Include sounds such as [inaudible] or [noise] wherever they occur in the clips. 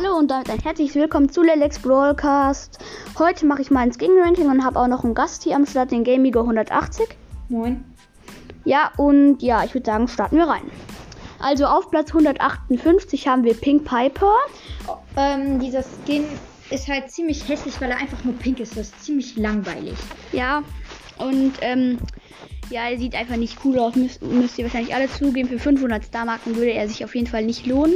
Hallo und damit ein herzliches Willkommen zu Lelex Broadcast. Heute mache ich mal ein Skin-Ranking und habe auch noch einen Gast hier am Start, den Gamigo 180. Moin. Ja, und ja, ich würde sagen, starten wir rein. Also auf Platz 158 haben wir Pink Piper. Ähm, dieser Skin ist halt ziemlich hässlich, weil er einfach nur pink ist. Das ist ziemlich langweilig. Ja, und ähm, ja, er sieht einfach nicht cool aus. Müsst, müsst ihr wahrscheinlich alle zugeben. Für 500 Star-Marken würde er sich auf jeden Fall nicht lohnen.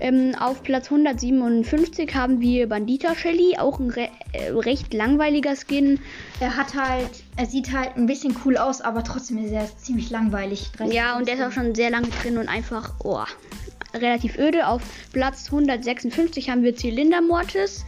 Ähm, auf Platz 157 haben wir Bandita Shelly, auch ein re äh, recht langweiliger Skin. Er hat halt, er sieht halt ein bisschen cool aus, aber trotzdem ist er ziemlich langweilig. Ja, und der ist auch schon sehr lange drin und einfach, oh, relativ öde. Auf Platz 156 haben wir Zylinder Mortis.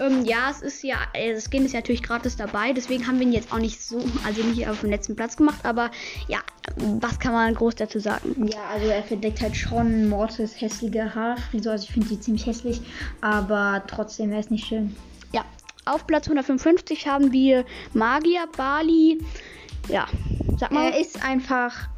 Ähm, ja, es ist ja, äh, das Skin ist ja natürlich gratis dabei, deswegen haben wir ihn jetzt auch nicht so, also nicht auf dem letzten Platz gemacht, aber ja, was kann man groß dazu sagen? Ja, also er verdeckt halt schon Mortis hässliche Haarfrisur, also ich finde die ziemlich hässlich, aber trotzdem, er ist nicht schön. Ja, auf Platz 155 haben wir Magier Bali. Ja, sag mal. Er ist einfach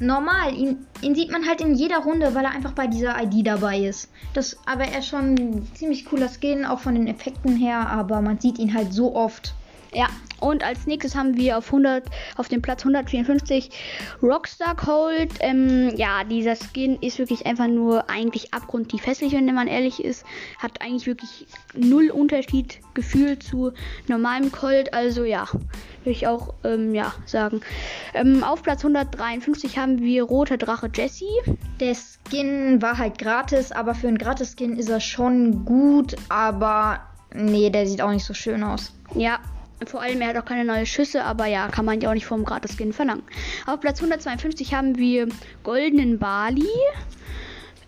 normal. Ihn, ihn, sieht man halt in jeder Runde, weil er einfach bei dieser ID dabei ist. Das, aber er ist schon ein ziemlich cooler Skin, auch von den Effekten her, aber man sieht ihn halt so oft. Ja, und als nächstes haben wir auf 100, auf dem Platz 154 Rockstar Cold. Ähm, ja, dieser Skin ist wirklich einfach nur eigentlich abgrundtief hässlich, wenn man ehrlich ist. Hat eigentlich wirklich null Unterschied gefühlt zu normalem Cold. Also ja, würde ich auch ähm, ja, sagen. Ähm, auf Platz 153 haben wir Roter Drache Jessie. Der Skin war halt gratis, aber für einen Gratis-Skin ist er schon gut, aber nee, der sieht auch nicht so schön aus. Ja, vor allem, er hat auch keine neuen Schüsse, aber ja, kann man ja auch nicht vom Gratis-Skin verlangen. Auf Platz 152 haben wir Goldenen Bali.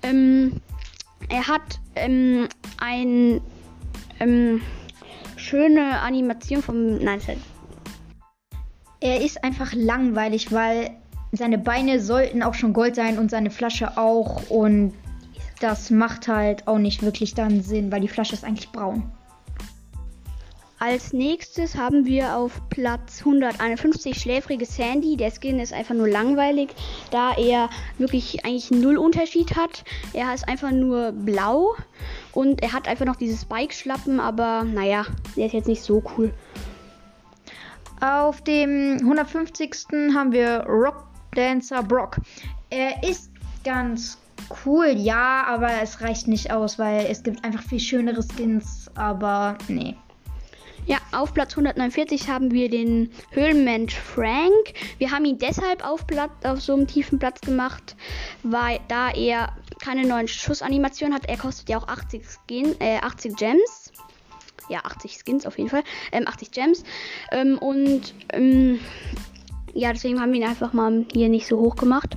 Ähm, er hat ähm, ein ähm, schöne Animation vom. Nein, er ist einfach langweilig, weil seine Beine sollten auch schon Gold sein und seine Flasche auch. Und das macht halt auch nicht wirklich dann Sinn, weil die Flasche ist eigentlich braun. Als nächstes haben wir auf Platz 151 schläfrige Sandy. Der Skin ist einfach nur langweilig, da er wirklich eigentlich null Unterschied hat. Er ist einfach nur blau und er hat einfach noch dieses Spike-Schlappen, aber naja, der ist jetzt nicht so cool. Auf dem 150. haben wir Rock Dancer Brock. Er ist ganz cool, ja, aber es reicht nicht aus, weil es gibt einfach viel schönere Skins, aber nee. Ja, auf Platz 149 haben wir den Höhlenmensch Frank. Wir haben ihn deshalb auf, Platz, auf so einem tiefen Platz gemacht, weil da er keine neuen Schussanimationen hat. Er kostet ja auch 80, Skin, äh, 80 Gems. Ja, 80 Skins auf jeden Fall. Ähm, 80 Gems. Ähm, und ähm, ja, deswegen haben wir ihn einfach mal hier nicht so hoch gemacht.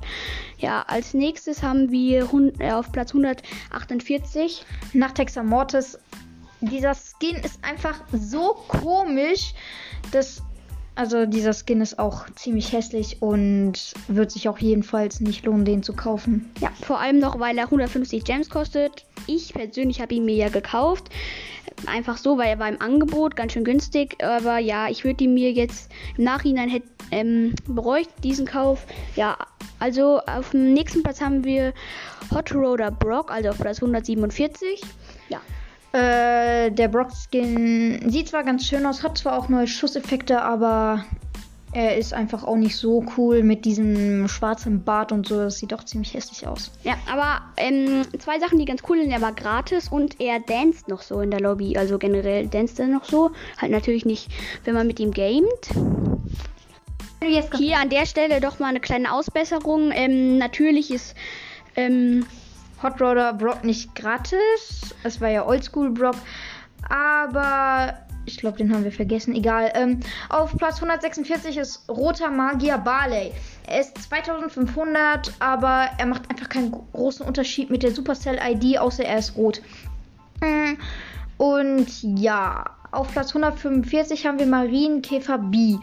Ja, als nächstes haben wir äh, auf Platz 148 nach Texas Mortis dieser Skin ist einfach so komisch, dass. Also dieser Skin ist auch ziemlich hässlich und wird sich auch jedenfalls nicht lohnen, den zu kaufen. Ja, vor allem noch, weil er 150 Gems kostet. Ich persönlich habe ihn mir ja gekauft. Einfach so, weil er war im Angebot, ganz schön günstig. Aber ja, ich würde ihn mir jetzt im Nachhinein hätte ähm, bereut, diesen Kauf. Ja, also auf dem nächsten Platz haben wir Hot Roder Brock, also auf Platz 147. Ja. Äh, der Brock-Skin sieht zwar ganz schön aus, hat zwar auch neue Schusseffekte, aber er ist einfach auch nicht so cool mit diesem schwarzen Bart und so. Das sieht doch ziemlich hässlich aus. Ja, aber ähm, zwei Sachen, die ganz cool sind. Er war gratis und er danst noch so in der Lobby. Also generell danst er noch so. Halt natürlich nicht, wenn man mit ihm gamet. Hier an der Stelle doch mal eine kleine Ausbesserung. Ähm, natürlich ist ähm, Hot Roder Brock nicht gratis. Es war ja Oldschool Brock. Aber ich glaube, den haben wir vergessen. Egal. Ähm, auf Platz 146 ist Roter Magier Barley. Er ist 2500, aber er macht einfach keinen großen Unterschied mit der Supercell ID, außer er ist rot. Mm, und ja, auf Platz 145 haben wir Marienkäfer B.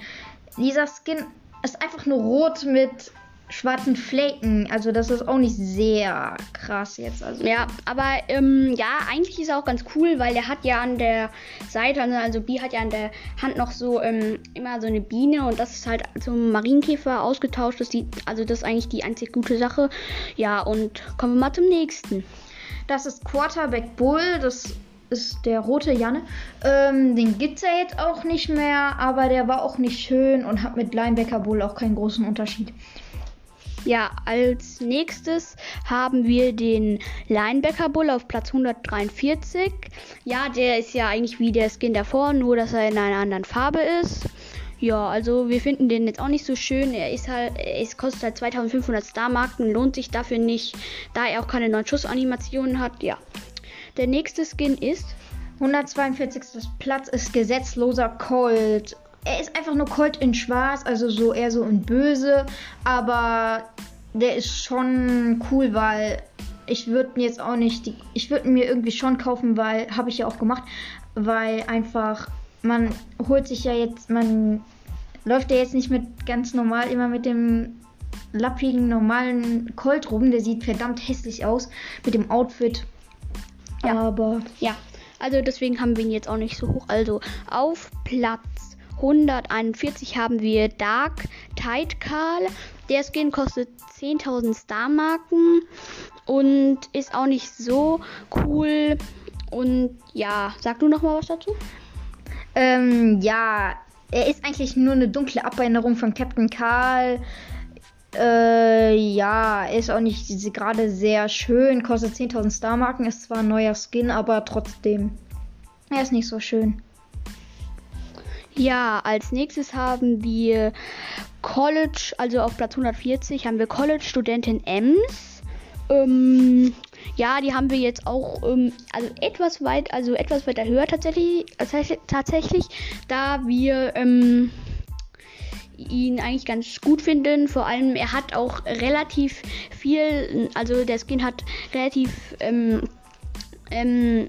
Dieser Skin ist einfach nur rot mit schwarzen Flecken. Also das ist auch nicht sehr krass jetzt. Also ja, aber ähm, ja, eigentlich ist er auch ganz cool, weil er hat ja an der Seite, also, also B hat ja an der Hand noch so ähm, immer so eine Biene und das ist halt zum Marienkäfer ausgetauscht. Das die, also das ist eigentlich die einzig gute Sache. Ja, und kommen wir mal zum nächsten. Das ist Quarterback Bull. Das ist der rote Janne. Ähm, den gibt es ja jetzt auch nicht mehr, aber der war auch nicht schön und hat mit Linebacker Bull auch keinen großen Unterschied. Ja, als nächstes haben wir den Linebacker Bull auf Platz 143. Ja, der ist ja eigentlich wie der Skin davor, nur dass er in einer anderen Farbe ist. Ja, also wir finden den jetzt auch nicht so schön. Er ist halt, es kostet halt 2500 Star-Marken, lohnt sich dafür nicht, da er auch keine neuen Schussanimationen hat. Ja. Der nächste Skin ist 142. Platz ist gesetzloser Colt er ist einfach nur Colt in Schwarz, also so eher so in Böse, aber der ist schon cool, weil ich würde mir jetzt auch nicht, die, ich würde mir irgendwie schon kaufen, weil habe ich ja auch gemacht, weil einfach man holt sich ja jetzt, man läuft ja jetzt nicht mit ganz normal immer mit dem lappigen normalen Colt rum, der sieht verdammt hässlich aus mit dem Outfit. Ja. Aber ja, also deswegen haben wir ihn jetzt auch nicht so hoch. Also auf Platz 141 haben wir Dark Tide Karl. Der Skin kostet 10.000 Star-Marken und ist auch nicht so cool. Und ja, sag du noch mal was dazu? Ähm, ja, er ist eigentlich nur eine dunkle Abänderung von Captain Karl. Äh, ja, ist auch nicht gerade sehr schön. Kostet 10.000 Star-Marken. Ist zwar ein neuer Skin, aber trotzdem. Er ist nicht so schön. Ja, als nächstes haben wir College, also auf Platz 140 haben wir College-Studentin Ems. Ähm, ja, die haben wir jetzt auch ähm, also etwas weit, also etwas weiter höher tatsächlich, tatsächlich, da wir ähm, ihn eigentlich ganz gut finden. Vor allem, er hat auch relativ viel, also der Skin hat relativ ähm, ähm,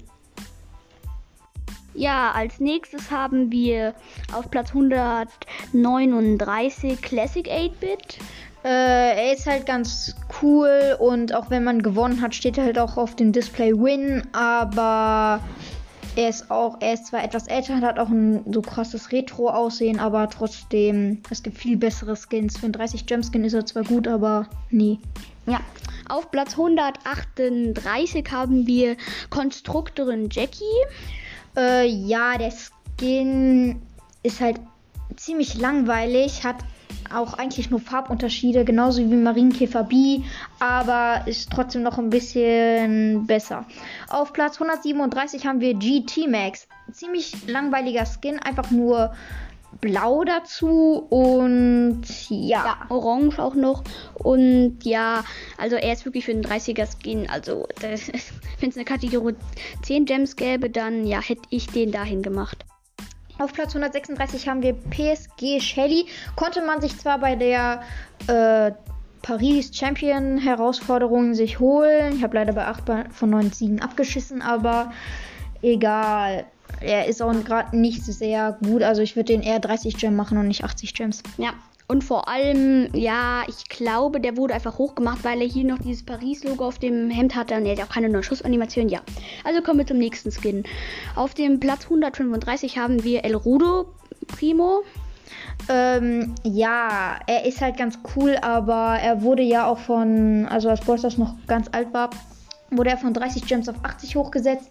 ja, als nächstes haben wir auf Platz 139 Classic 8-Bit. Äh, er ist halt ganz cool und auch wenn man gewonnen hat, steht er halt auch auf dem Display Win, aber er ist auch, er ist zwar etwas älter, hat auch ein so krasses Retro-Aussehen, aber trotzdem, es gibt viel bessere Skins. Für einen 30 Gem-Skin ist er zwar gut, aber nie. Ja. Auf Platz 138 haben wir Konstruktorin Jackie. Äh, ja, der Skin ist halt ziemlich langweilig, hat auch eigentlich nur Farbunterschiede, genauso wie Marienkäfer B, aber ist trotzdem noch ein bisschen besser. Auf Platz 137 haben wir GT Max. Ziemlich langweiliger Skin, einfach nur blau dazu und ja. ja. orange auch noch. Und ja, also er ist wirklich für den 30er Skin. Also, [laughs] wenn es eine Kategorie 10 Gems gäbe, dann ja, hätte ich den dahin gemacht. Auf Platz 136 haben wir PSG Shelly. Konnte man sich zwar bei der äh, Paris Champion Herausforderung sich holen. Ich habe leider bei 8 von 9 Siegen abgeschissen, aber egal er ist auch gerade nicht sehr gut. Also ich würde den eher 30 Gem machen und nicht 80 Gems. Ja. Und vor allem, ja, ich glaube, der wurde einfach hochgemacht, weil er hier noch dieses Paris-Logo auf dem Hemd hatte und er hat auch keine neue Schussanimation. Ja. Also kommen wir zum nächsten Skin. Auf dem Platz 135 haben wir El Rudo Primo. Ähm, ja, er ist halt ganz cool, aber er wurde ja auch von, also als Ballstars noch ganz alt war, wurde er von 30 Gems auf 80 hochgesetzt.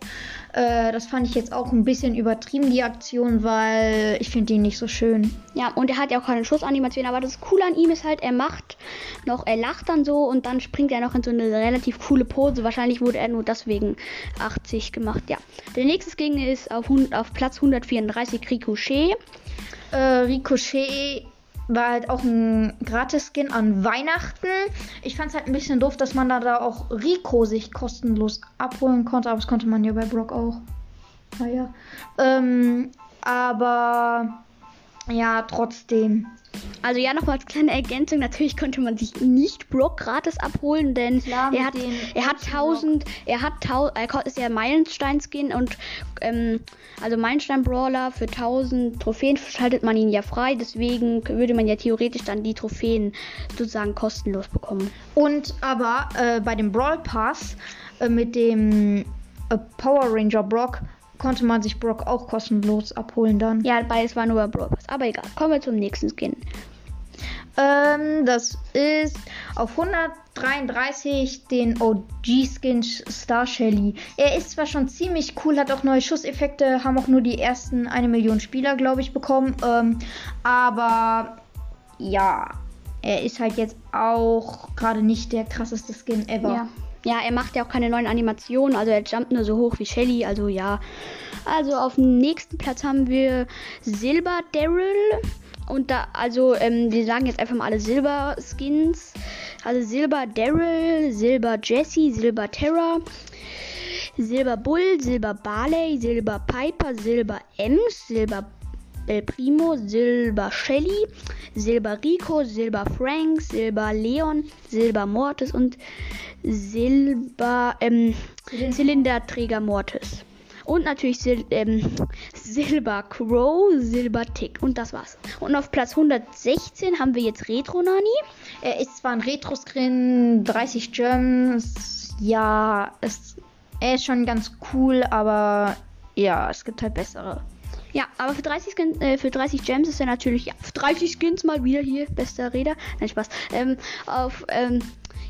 Äh, das fand ich jetzt auch ein bisschen übertrieben, die Aktion, weil ich finde ihn nicht so schön. Ja, und er hat ja auch keine Schussanimation, aber das Coole an ihm ist halt, er macht noch, er lacht dann so und dann springt er noch in so eine relativ coole Pose. Wahrscheinlich wurde er nur deswegen 80 gemacht, ja. Der nächste Gegner ist auf, auf Platz 134 Ricochet. Äh, Ricochet war halt auch ein Gratis-Skin an Weihnachten. Ich fand es halt ein bisschen doof, dass man da, da auch Rico sich kostenlos abholen konnte, aber das konnte man ja bei Brock auch. Naja. Ähm, aber ja, trotzdem. Also ja, nochmal als kleine Ergänzung. Natürlich konnte man sich nicht Brock gratis abholen, denn Klar, er, hat, er hat 1000, er hat 1000, er ist ja Meilenstein-Skin und ähm, also Meilenstein-Brawler für 1000 Trophäen schaltet man ihn ja frei. Deswegen würde man ja theoretisch dann die Trophäen sozusagen kostenlos bekommen. Und aber äh, bei dem Brawl Pass äh, mit dem äh, Power Ranger Brock konnte man sich Brock auch kostenlos abholen dann. Ja, beides war nur bei Brock. Aber egal. Kommen wir zum nächsten Skin. Ähm, das ist auf 133 den OG-Skin Star Shelly. Er ist zwar schon ziemlich cool, hat auch neue Schusseffekte, haben auch nur die ersten eine Million Spieler, glaube ich, bekommen. Ähm, aber ja, er ist halt jetzt auch gerade nicht der krasseste Skin ever. Ja. Ja, er macht ja auch keine neuen Animationen, also er jumpt nur so hoch wie Shelly, also ja. Also auf dem nächsten Platz haben wir Silber Daryl. Und da, also, ähm, wir sagen jetzt einfach mal alle Silber-Skins. Also Silber Daryl, Silber Jesse, Silber Terra, Silber Bull, Silber Barley, Silber Piper, Silber Ems, Silber El Primo, Silber Shelly, Silber Rico, Silber Frank, Silber Leon, Silber Mortis und Silber ähm, Zylinderträger Mortis. Und natürlich Sil ähm, Silber Crow, Silber Tick. Und das war's. Und auf Platz 116 haben wir jetzt Retro Nani. Er ist zwar ein Retro-Screen, 30 Gems. Ja, es, er ist schon ganz cool, aber ja, es gibt halt bessere. Ja, aber für 30, Skin, äh, für 30 Gems ist er natürlich, ja, für 30 Skins mal wieder hier, bester Räder. Nein, Spaß. Ähm, auf, ähm,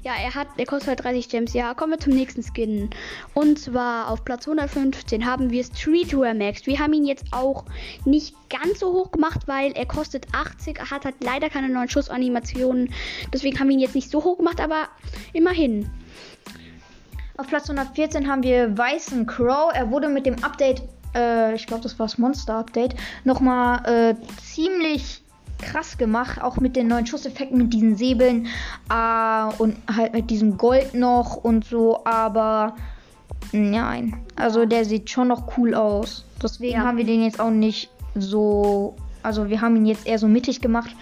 ja, er hat, er kostet halt 30 Gems. Ja, kommen wir zum nächsten Skin. Und zwar auf Platz 115 haben wir Streetwear Max. Wir haben ihn jetzt auch nicht ganz so hoch gemacht, weil er kostet 80, er hat halt leider keine neuen Schussanimationen. Deswegen haben wir ihn jetzt nicht so hoch gemacht, aber immerhin. Auf Platz 114 haben wir Weißen Crow. Er wurde mit dem Update, äh, ich glaube, das war das Monster-Update, nochmal äh, ziemlich krass gemacht, auch mit den neuen Schusseffekten, mit diesen Säbeln äh, und halt mit diesem Gold noch und so, aber nein, also der sieht schon noch cool aus. Deswegen Ja. haben wir den jetzt auch nicht so, also wir haben ihn jetzt eher so mittig gemacht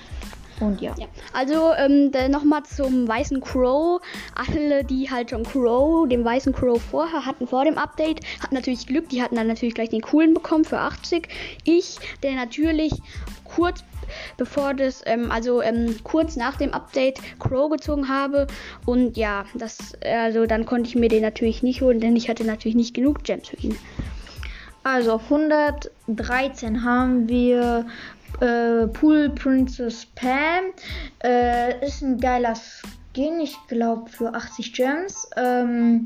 und ja. Ja, also ähm, nochmal zum weißen Crow. Alle, die halt schon Crow, den weißen Crow vorher hatten, vor dem Update, hatten natürlich Glück. Die hatten dann natürlich gleich den coolen bekommen für 80. Ich, der natürlich kurz bevor das, ähm, also ähm, kurz nach dem Update Crow gezogen habe. Und ja, das, also dann konnte ich mir den natürlich nicht holen, denn ich hatte natürlich nicht genug Gems für ihn. Also auf 113 haben wir äh, Pool Princess Pam. Äh, ist ein geiler Skin, ich glaube für 80 Gems. Ähm,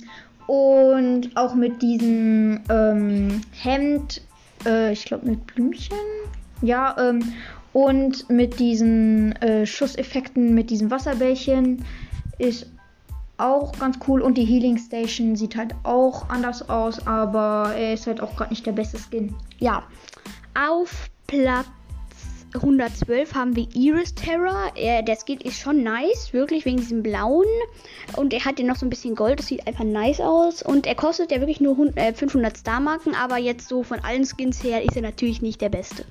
und auch mit diesem ähm, Hemd, äh, ich glaube mit Blümchen. Ja, ähm, und mit diesen äh, Schusseffekten, mit diesen Wasserbällchen ist auch ganz cool. Und die Healing Station sieht halt auch anders aus, aber er ist halt auch gerade nicht der beste Skin. Ja, auf Platz 112 haben wir Iris Terror. Er, der Skin ist schon nice, wirklich wegen diesem blauen. Und er hat ja noch so ein bisschen Gold, das sieht einfach nice aus. Und er kostet ja wirklich nur 100, äh, 500 Star-Marken, aber jetzt so von allen Skins her ist er natürlich nicht der beste.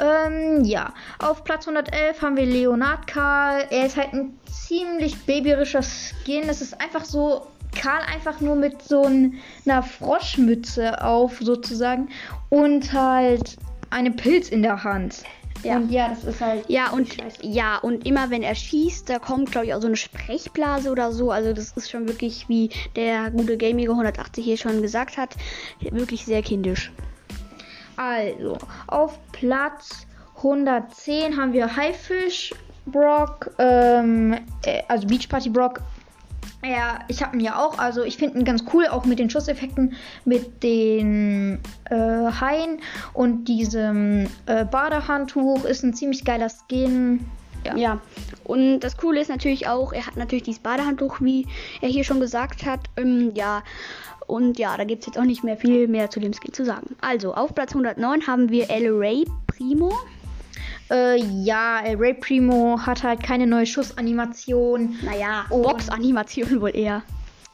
Ähm, ja. Auf Platz 111 haben wir Leonard Karl. Er ist halt ein ziemlich babyrischer Skin. Es ist einfach so. Karl einfach nur mit so ein, einer Froschmütze auf, sozusagen. Und halt einem Pilz in der Hand. Ja. Und ja, das ist halt. Ja, und scheiße. ja, und immer wenn er schießt, da kommt, glaube ich, auch so eine Sprechblase oder so. Also das ist schon wirklich, wie der gute Gaming 180 hier schon gesagt hat, wirklich sehr kindisch. Also, auf Platz 110 haben wir Haifisch Brock, ähm, äh, also Beach Party Brock. Ja, ich habe ihn ja auch. Also ich finde ihn ganz cool, auch mit den Schusseffekten, mit den äh, Haien und diesem äh, Badehandtuch. Ist ein ziemlich geiler Skin. Ja. Ja, und das Coole ist natürlich auch, er hat natürlich dieses Badehandtuch, wie er hier schon gesagt hat. Ähm, ja, und ja, da gibt es jetzt auch nicht mehr viel mehr zu dem Skin zu sagen. Also, auf Platz 109 haben wir El Rey Primo. Äh, ja, El Ray Primo hat halt keine neue Schussanimation. Naja, Und- Box-Animation wohl eher.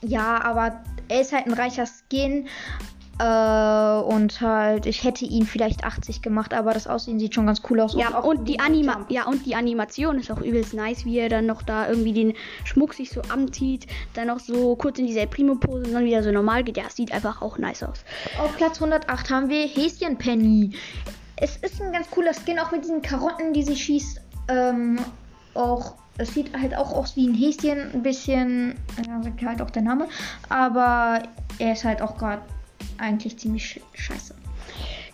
Ja, aber er ist halt ein reicher Skin. Äh, und halt, ich hätte ihn vielleicht 80 gemacht, aber das Aussehen sieht schon ganz cool aus. Ja, auch und die, dieser Anima ja, und die Animation ist auch übelst nice, wie er dann noch da irgendwie den Schmuck sich so anzieht, dann noch so kurz in diese Primo-Pose und dann wieder so normal geht. Ja, es sieht einfach auch nice aus. Auf Platz 108 haben wir Häschen Penny. Es ist ein ganz cooler Skin, auch mit diesen Karotten, die sie schießt. Ähm, auch, es sieht halt auch aus wie ein Häschen, ein bisschen, ja, halt auch der Name. Aber er ist halt auch gerade eigentlich ziemlich sch- scheiße.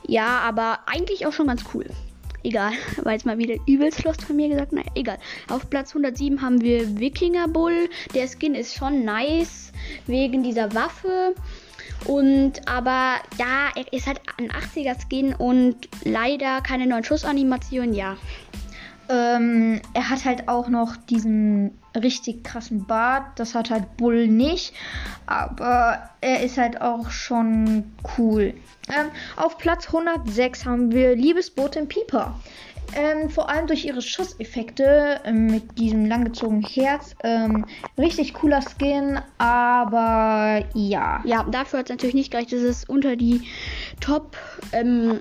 Ja, aber eigentlich auch schon ganz cool. Egal, [laughs] war jetzt mal wieder übelst lost von mir gesagt. Naja, egal. Auf Platz 107 haben wir Wikinger Bull. Der Skin ist schon nice wegen dieser Waffe. Und aber ja, er ist halt ein 80er Skin und leider keine neuen Schussanimationen, ja. Ähm, er hat halt auch noch diesen richtig krassen Bart. Das hat halt Bull nicht. Aber er ist halt auch schon cool. Ähm, auf Platz 106 haben wir Liebesboot im Pieper. Ähm, vor allem durch ihre Schusseffekte ähm, mit diesem langgezogenen Herz. Ähm, richtig cooler Skin, aber ja. Ja, dafür hat es natürlich nicht gereicht, dass es unter die Top ähm,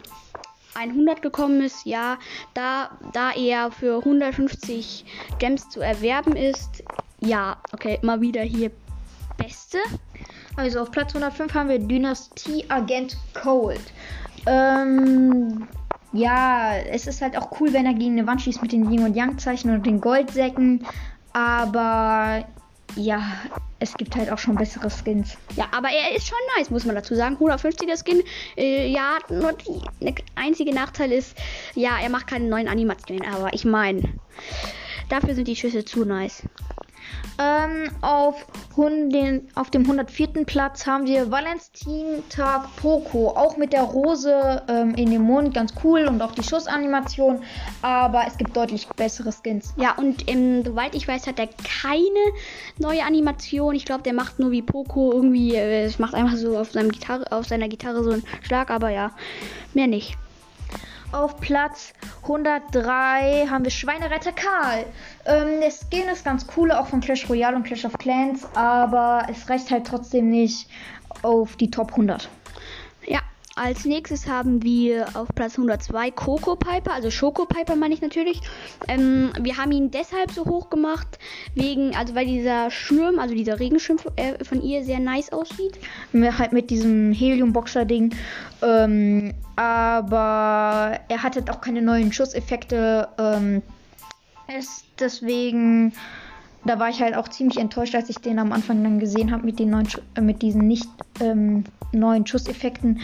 100 gekommen ist. Ja, da, da er für 150 Gems zu erwerben ist. Ja, okay, mal wieder hier Beste. Also auf Platz 105 haben wir Dynastie Agent Cold. Ähm, ja, es ist halt auch cool, wenn er gegen eine Wand schießt mit den Yin und Yang Zeichen und den Goldsäcken. Aber ja, es gibt halt auch schon bessere Skins. Ja, aber er ist schon nice, muss man dazu sagen. 150er Skin. Äh, ja, nur der einzige Nachteil ist, ja, er macht keine neuen Animationen. Aber ich meine, dafür sind die Schüsse zu nice. Ähm, auf, den, auf dem 104. Platz haben wir Valentin-Tag Poco. Auch mit der Rose ähm, in dem Mund. Ganz cool. Und auch die Schussanimation. Aber es gibt deutlich bessere Skins. Ja, und ähm, soweit ich weiß, hat er keine neue Animation. Ich glaube, der macht nur wie Poco irgendwie. Äh, macht einfach so auf, Gitarre, auf seiner Gitarre so einen Schlag. Aber ja, mehr nicht. Auf Platz 103 haben wir Schweineretter Karl. Ähm, der Skin ist ganz cool, auch von Clash Royale und Clash of Clans, aber es reicht halt trotzdem nicht auf die Top 100. Als nächstes haben wir auf Platz 102 Coco Piper, also Schoko Piper meine ich natürlich. Ähm, wir haben ihn deshalb so hoch gemacht, wegen, also weil dieser Schirm, also dieser Regenschirm äh, von ihr sehr nice aussieht. Halt mit diesem Helium-Boxer-Ding. Ähm, aber er hat halt auch keine neuen Schusseffekte. Ähm, ist deswegen da war ich halt auch ziemlich enttäuscht, als ich den am Anfang dann gesehen habe mit den neuen, äh, mit diesen nicht ähm, neuen Schusseffekten.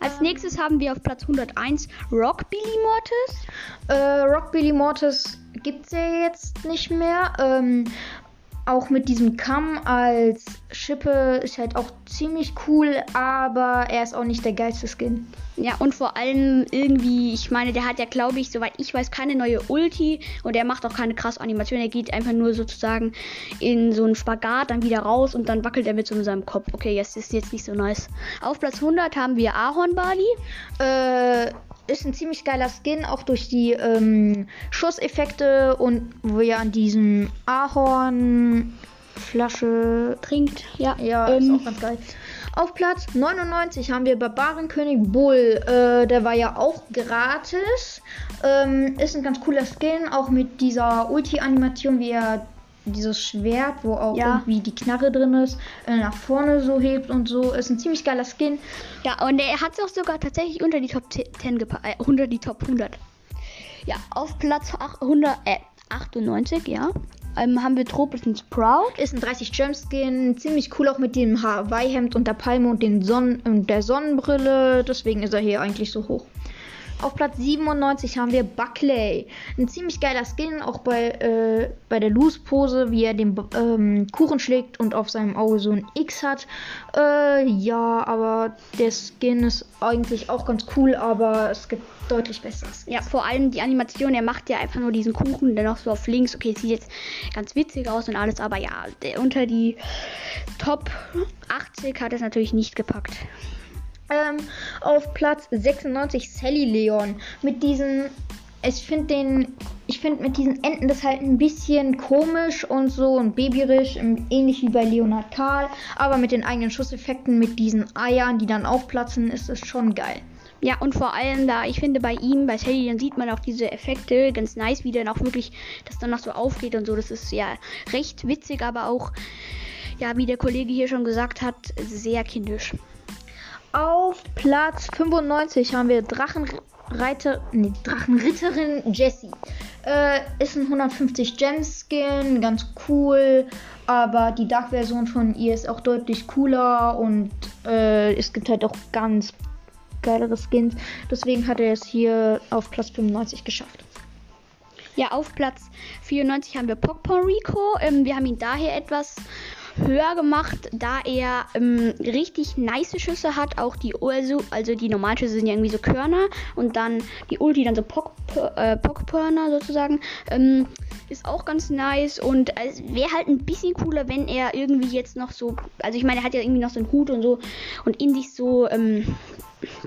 Als nächstes haben wir auf Platz 101 Rock Billy Mortis. Äh, Rock Billy Mortis gibt es ja jetzt nicht mehr. Ähm, auch mit diesem Kamm als Schippe ist halt auch ziemlich cool, aber er ist auch nicht der geilste Skin. Ja, und vor allem irgendwie, ich meine, der hat ja, glaube ich, soweit ich weiß, keine neue Ulti und er macht auch keine krasse Animation. Er geht einfach nur sozusagen in so einen Spagat, dann wieder raus und dann wackelt er mit so seinem Kopf. Okay, jetzt ist jetzt nicht so nice. Auf Platz 100 haben wir Ahorn Bali. Äh, ist ein ziemlich geiler Skin, auch durch die ähm, Schusseffekte und wo ihr an diesem Ahornflasche trinkt. Ja, ja ähm, ist auch ganz geil. Auf Platz 99 haben wir Barbarenkönig Bull. Äh, der war ja auch gratis. Ähm, ist ein ganz cooler Skin, auch mit dieser Ulti-Animation, wie er dieses Schwert, wo auch ja. irgendwie die Knarre drin ist, äh, nach vorne so hebt und so. Ist ein ziemlich geiler Skin. Ja, und er hat es auch sogar tatsächlich unter die Top 10 gepackt, äh, unter die Top 100. Ja, auf Platz 800, äh, 98, ja. Ähm, haben wir Tropischen Sprout. Ist ein 30 Gem Skin, ziemlich cool auch mit dem Hawaii-Hemd und der Palme und, den Sonnen und der Sonnenbrille. Deswegen ist er hier eigentlich so hoch. Auf Platz 97 haben wir Buckley. Ein ziemlich geiler Skin, auch bei, äh, bei der Loose-Pose, wie er den ähm, Kuchen schlägt und auf seinem Auge so ein X hat. Äh, ja, aber der Skin ist eigentlich auch ganz cool, aber es gibt deutlich besseres. Ja, vor allem die Animation, er macht ja einfach nur diesen Kuchen, der noch so auf links. Okay, sieht jetzt ganz witzig aus und alles, aber ja, unter die Top 80 hat es natürlich nicht gepackt. Ähm, auf Platz 96 Sally Leon. Mit diesen. Ich finde den. Ich finde mit diesen Enden das halt ein bisschen komisch und so und babyrisch, ähnlich wie bei Leonard Karl. Aber mit den eigenen Schusseffekten, mit diesen Eiern, die dann aufplatzen, ist es schon geil. Ja, und vor allem da, ich finde bei ihm, bei Sally, dann sieht man auch diese Effekte ganz nice, wie dann auch wirklich das dann noch so aufgeht und so. Das ist ja recht witzig, aber auch, ja, wie der Kollege hier schon gesagt hat, sehr kindisch. Auf Platz 95 haben wir Drachenreiter, nee, Drachenritterin Jessie. Äh, ist ein 150 Gem Skin, ganz cool, aber die Dark-Version von ihr ist auch deutlich cooler und äh, es gibt halt auch ganz geilere Skins. Deswegen hat er es hier auf Platz 95 geschafft. Ja, auf Platz 94 haben wir Pokpon Rico. Ähm, wir haben ihn daher etwas höher gemacht, da er ähm, richtig nice Schüsse hat. Auch die also, also die normalen Schüsse sind ja irgendwie so Körner und dann die Ulti dann so Pockpörner äh, sozusagen. Ähm, ist auch ganz nice und es wäre halt ein bisschen cooler, wenn er irgendwie jetzt noch so, also ich meine, er hat ja irgendwie noch so einen Hut und so und in sich so ähm,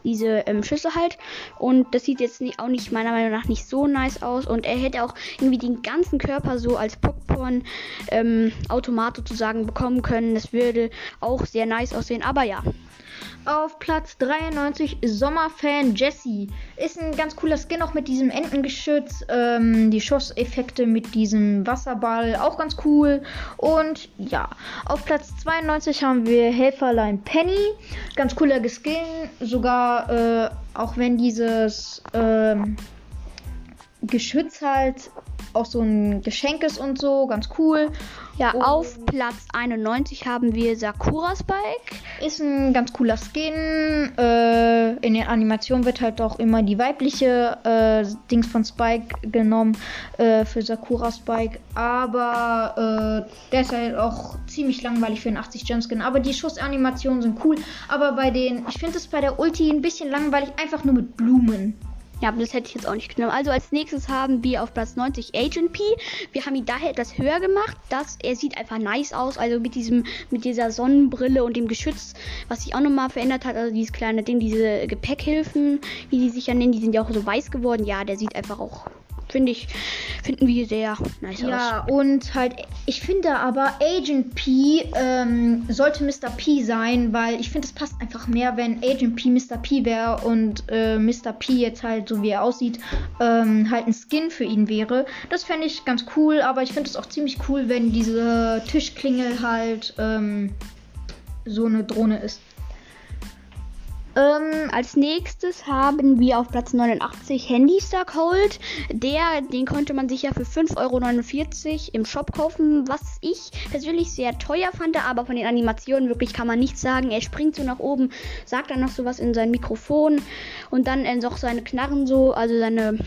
diese ähm, Schüsse halt. Und das sieht jetzt nicht, auch nicht meiner Meinung nach nicht so nice aus. Und er hätte auch irgendwie den ganzen Körper so als Popcorn ähm, Automat sozusagen bekommen können. Das würde auch sehr nice aussehen. Aber ja. Auf Platz 93 Sommerfan Jesse. Ist ein ganz cooler Skin, auch mit diesem Entengeschütz. Ähm, die Schusseffekte mit diesem Wasserball, auch ganz cool. Und ja, auf Platz 92 haben wir Helferlein Penny. Ganz cooler Skin. Sogar, äh, auch wenn dieses ähm, Geschütz halt auch so ein Geschenk ist und so, ganz cool. Ja, und auf Platz 91 haben wir Sakura Spike. Ist ein ganz cooler Skin. Äh, in der Animation wird halt auch immer die weibliche äh, Dings von Spike genommen äh, für Sakura Spike. Aber äh, der ist halt auch ziemlich langweilig für einen 80 Gem Skin. Aber die Schussanimationen sind cool. Aber bei den, ich finde es bei der Ulti ein bisschen langweilig, einfach nur mit Blumen. Ja, das hätte ich jetzt auch nicht genommen. Also als nächstes haben wir auf Platz 90 Agent P. Wir haben ihn daher etwas höher gemacht. dass er sieht einfach nice aus. Also mit diesem, mit dieser Sonnenbrille und dem Geschütz, was sich auch nochmal verändert hat. Also dieses kleine Ding, diese Gepäckhilfen, wie die sich ja nennen, die sind ja auch so weiß geworden. Ja, der sieht einfach auch finde ich, finden wir sehr nice ja, aus. Ja, und halt, ich finde aber Agent P ähm, sollte Mr. P sein, weil ich finde, es passt einfach mehr, wenn Agent P Mr. P wäre und äh, Mr. P jetzt halt, so wie er aussieht, ähm, halt ein Skin für ihn wäre. Das fände ich ganz cool, aber ich finde es auch ziemlich cool, wenn diese Tischklingel halt ähm, so eine Drohne ist. Ähm, als nächstes haben wir auf Platz 89 Handy Star Cold. Der, den konnte man sich ja für 5,49 Euro im Shop kaufen, was ich persönlich sehr teuer fand, aber von den Animationen wirklich kann man nichts sagen. Er springt so nach oben, sagt dann noch sowas in sein Mikrofon und dann äh, noch seine Knarren so, also seine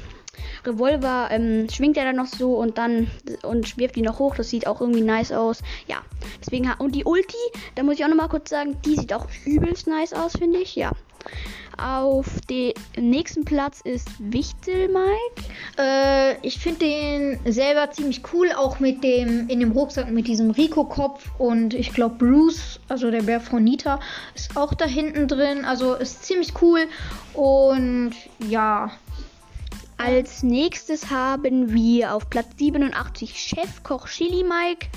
Revolver ähm, schwingt er dann noch so und dann und wirft ihn noch hoch. Das sieht auch irgendwie nice aus. Ja, deswegen und die Ulti, da muss ich auch noch mal kurz sagen, die sieht auch übelst nice aus, finde ich. Ja. Auf dem nächsten Platz ist Wichtel Mike. Äh, ich finde den selber ziemlich cool, auch mit dem in dem Rucksack mit diesem Rico-Kopf und ich glaube Bruce, also der Bär von Nita, ist auch da hinten drin. Also ist ziemlich cool und ja, als nächstes haben wir auf Platz 87 Chefkoch Chili Mike.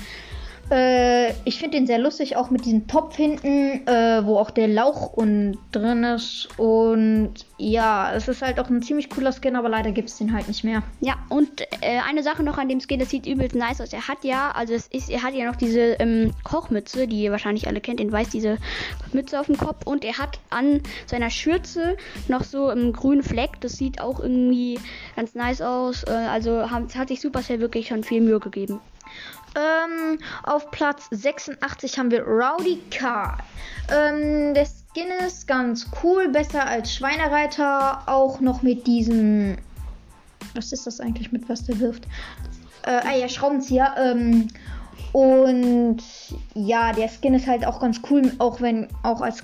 Äh, ich finde den sehr lustig, auch mit diesem Topf hinten, äh, wo auch der Lauch und drin ist. Und ja, es ist halt auch ein ziemlich cooler Skin, aber leider gibt es den halt nicht mehr. Ja, und äh, eine Sache noch an dem Skin, das sieht übelst nice aus. Er hat ja, also es ist, er hat ja noch diese ähm, Kochmütze, die ihr wahrscheinlich alle kennt, den weiß diese Mütze auf dem Kopf. Und er hat an seiner Schürze noch so einen grünen Fleck. Das sieht auch irgendwie ganz nice aus. Äh, also hat, hat sich Supercell wirklich schon viel Mühe gegeben. Ähm, auf Platz 86 haben wir Rowdy Car. Ähm, der Skin ist ganz cool, besser als Schweinereiter. Auch noch mit diesem. Was ist das eigentlich mit was der wirft? Äh, ah ja, Schraubenzieher. Ähm, und ja, der Skin ist halt auch ganz cool, auch wenn, auch als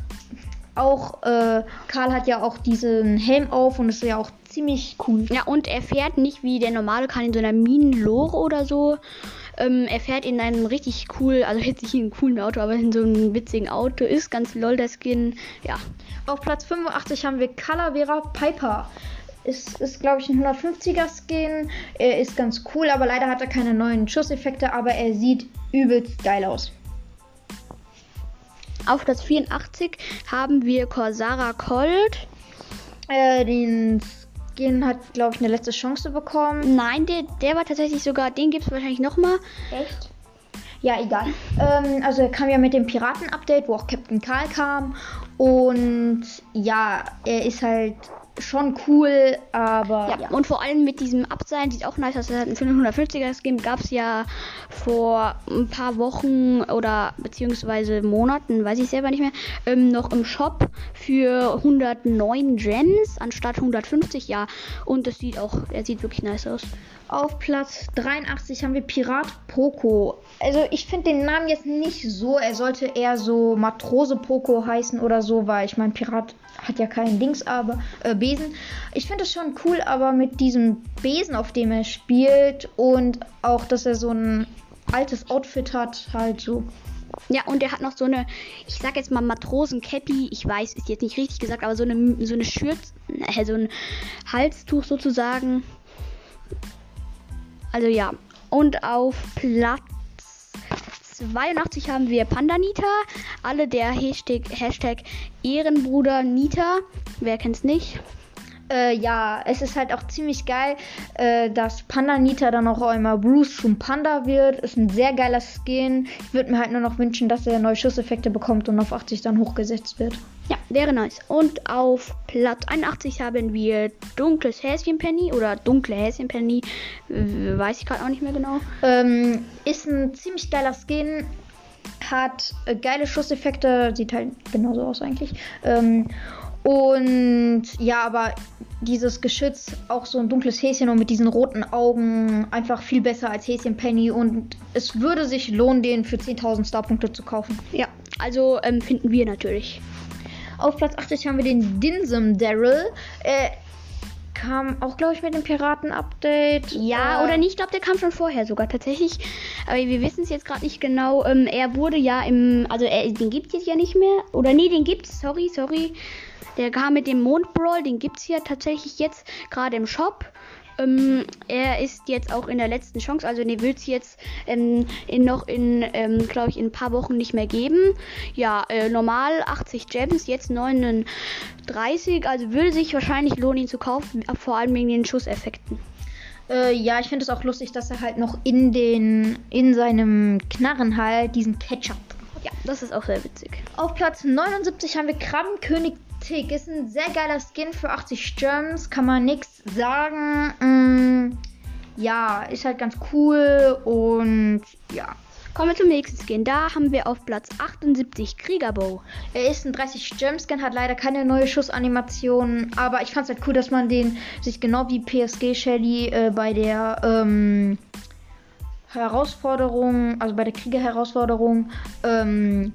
auch äh, Karl hat ja auch diesen Helm auf und ist ja auch ziemlich cool. Ja, und er fährt nicht wie der normale Karl in so einer Minenlore oder so, ähm, er fährt in einem richtig cool, also [laughs] jetzt nicht in einem coolen Auto, aber in so einem witzigen Auto. Ist ganz lol der Skin. Ja. Auf Platz 85 haben wir Calavera Piper. Ist, ist glaube ich, ein 150er Skin. Er ist ganz cool, aber leider hat er keine neuen Schusseffekte, aber er sieht übelst geil aus. Auf Platz 84 haben wir Corsara Colt. Äh, den Skin hat, glaube ich, eine letzte Chance bekommen. Nein, der, der war tatsächlich sogar, den gibt es wahrscheinlich nochmal. Echt? Ja, egal. Ähm, also er kam ja mit dem Piraten-Update, wo auch Captain Karl kam. Und ja, er ist halt schon cool, aber Ja, ja. und vor allem mit diesem Abseilen sieht auch nice aus. Das hat ein 550er Skin gab es ja vor ein paar Wochen oder beziehungsweise Monaten, weiß ich selber nicht mehr, ähm, noch im Shop für 109 Gems anstatt 150, ja. Und das sieht auch, er sieht wirklich nice aus. Auf Platz 83 haben wir Pirat Poco. Also ich finde den Namen jetzt nicht so. Er sollte eher so Matrose Poco heißen oder so, weil ich meine, Pirat hat ja keinen Dings, aber äh, Besen. Ich finde es schon cool, aber mit diesem Besen, auf dem er spielt und auch, dass er so ein altes Outfit hat, halt so. Ja, und er hat noch so eine, ich sag jetzt mal Matrosen-Cappy, ich weiß, ist jetzt nicht richtig gesagt, aber so eine, so eine Schürz, äh, so ein Halstuch sozusagen. Also ja. Und auf Platz 82 haben wir Pandanita. Alle der Hashtag, Hashtag Ehrenbruder Nita. Wer kennt's nicht? Äh, ja, es ist halt auch ziemlich geil, äh, dass Panda Nita dann auch einmal Bruce zum Panda wird. Ist ein sehr geiler Skin. Ich würde mir halt nur noch wünschen, dass er neue Schusseffekte bekommt und auf 80 dann hochgesetzt wird. Ja, wäre nice. Und auf Platz 81 haben wir dunkles Häschenpenny oder dunkle Häschenpenny. Weiß ich gerade auch nicht mehr genau. Ähm, ist ein ziemlich geiler Skin. Hat äh, geile Schusseffekte. Sieht halt genauso aus eigentlich. Ähm, und ja, aber dieses Geschütz, auch so ein dunkles Häschen und mit diesen roten Augen, einfach viel besser als Häschen Penny. Und es würde sich lohnen, den für 10.000 Starpunkte zu kaufen. Ja, also ähm, finden wir natürlich. Auf Platz 80 haben wir den Dinsum Daryl. Äh, kam auch, glaube ich, mit dem Piraten-Update. Ja, äh, oder nicht? Ich glaube, der kam schon vorher sogar tatsächlich. Aber wir wissen es jetzt gerade nicht genau. Ähm, er wurde ja im. Also, er, den gibt es jetzt ja nicht mehr. Oder nee, den gibt's. Sorry, sorry. Der kam mit dem Mondbrawl. Den gibt es ja tatsächlich jetzt gerade im Shop. Ähm, er ist jetzt auch in der letzten Chance. Also, den wird es jetzt ähm, in, noch in, ähm, glaube ich, in ein paar Wochen nicht mehr geben. Ja, äh, normal 80 Gems, jetzt 39. Also, würde sich wahrscheinlich lohnen, ihn zu kaufen. Vor allem wegen den Schusseffekten. Äh, ja, ich finde es auch lustig, dass er halt noch in den in seinem Knarren halt diesen Ketchup. Ja, das ist auch sehr witzig. Auf Platz 79 haben wir Krabbenkönig Tick. Ist ein sehr geiler Skin für 80 Gems, kann man nichts sagen. Mm, ja, ist halt ganz cool und ja. Kommen wir zum nächsten Skin. Da haben wir auf Platz 78 Kriegerbow. Er ist ein 30 Gem Skin, hat leider keine neue Schussanimation, aber ich fand es halt cool, dass man den sich genau wie PSG Shelly äh, bei der ähm, Herausforderung, also bei der Krieger-Herausforderung, ähm,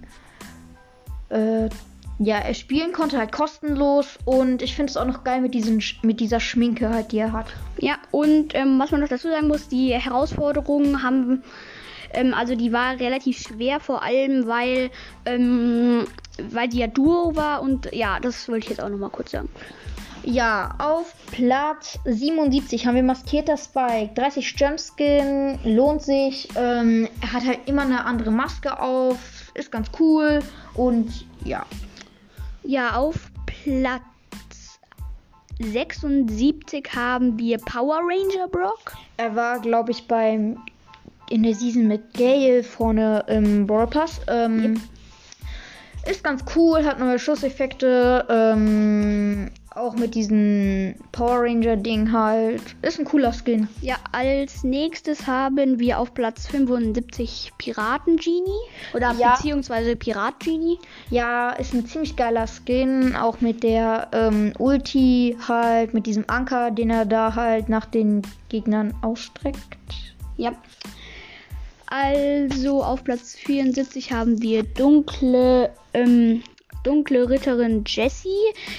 äh, ja, er spielen konnte halt kostenlos und ich finde es auch noch geil mit, diesen, mit dieser Schminke halt, die er hat. Ja, und ähm, was man noch dazu sagen muss, die Herausforderungen haben, ähm, also die war relativ schwer, vor allem weil, ähm, weil die ja Duo war und ja, das wollte ich jetzt auch nochmal kurz sagen. Ja, auf Platz 77 haben wir maskierter Spike. 30 Jumpskin, lohnt sich. Ähm, er hat halt immer eine andere Maske auf, ist ganz cool und ja. Ja, auf Platz 76 haben wir Power Ranger Brock. Er war, glaube ich, beim in der Season mit Gale vorne im Brawl Pass. Ähm, Ist ganz cool, hat neue Schusseffekte. Ähm, auch mit diesem Power Ranger Ding halt. Ist ein cooler Skin. Ja, als nächstes haben wir auf Platz 75 Piraten Genie oder Ja. beziehungsweise Pirat Genie. Ja, ist ein ziemlich geiler Skin. Auch mit der ähm, Ulti halt, mit diesem Anker, den er da halt nach den Gegnern ausstreckt. Ja. Also auf Platz 74 haben wir dunkle, ähm, dunkle Ritterin Jessie.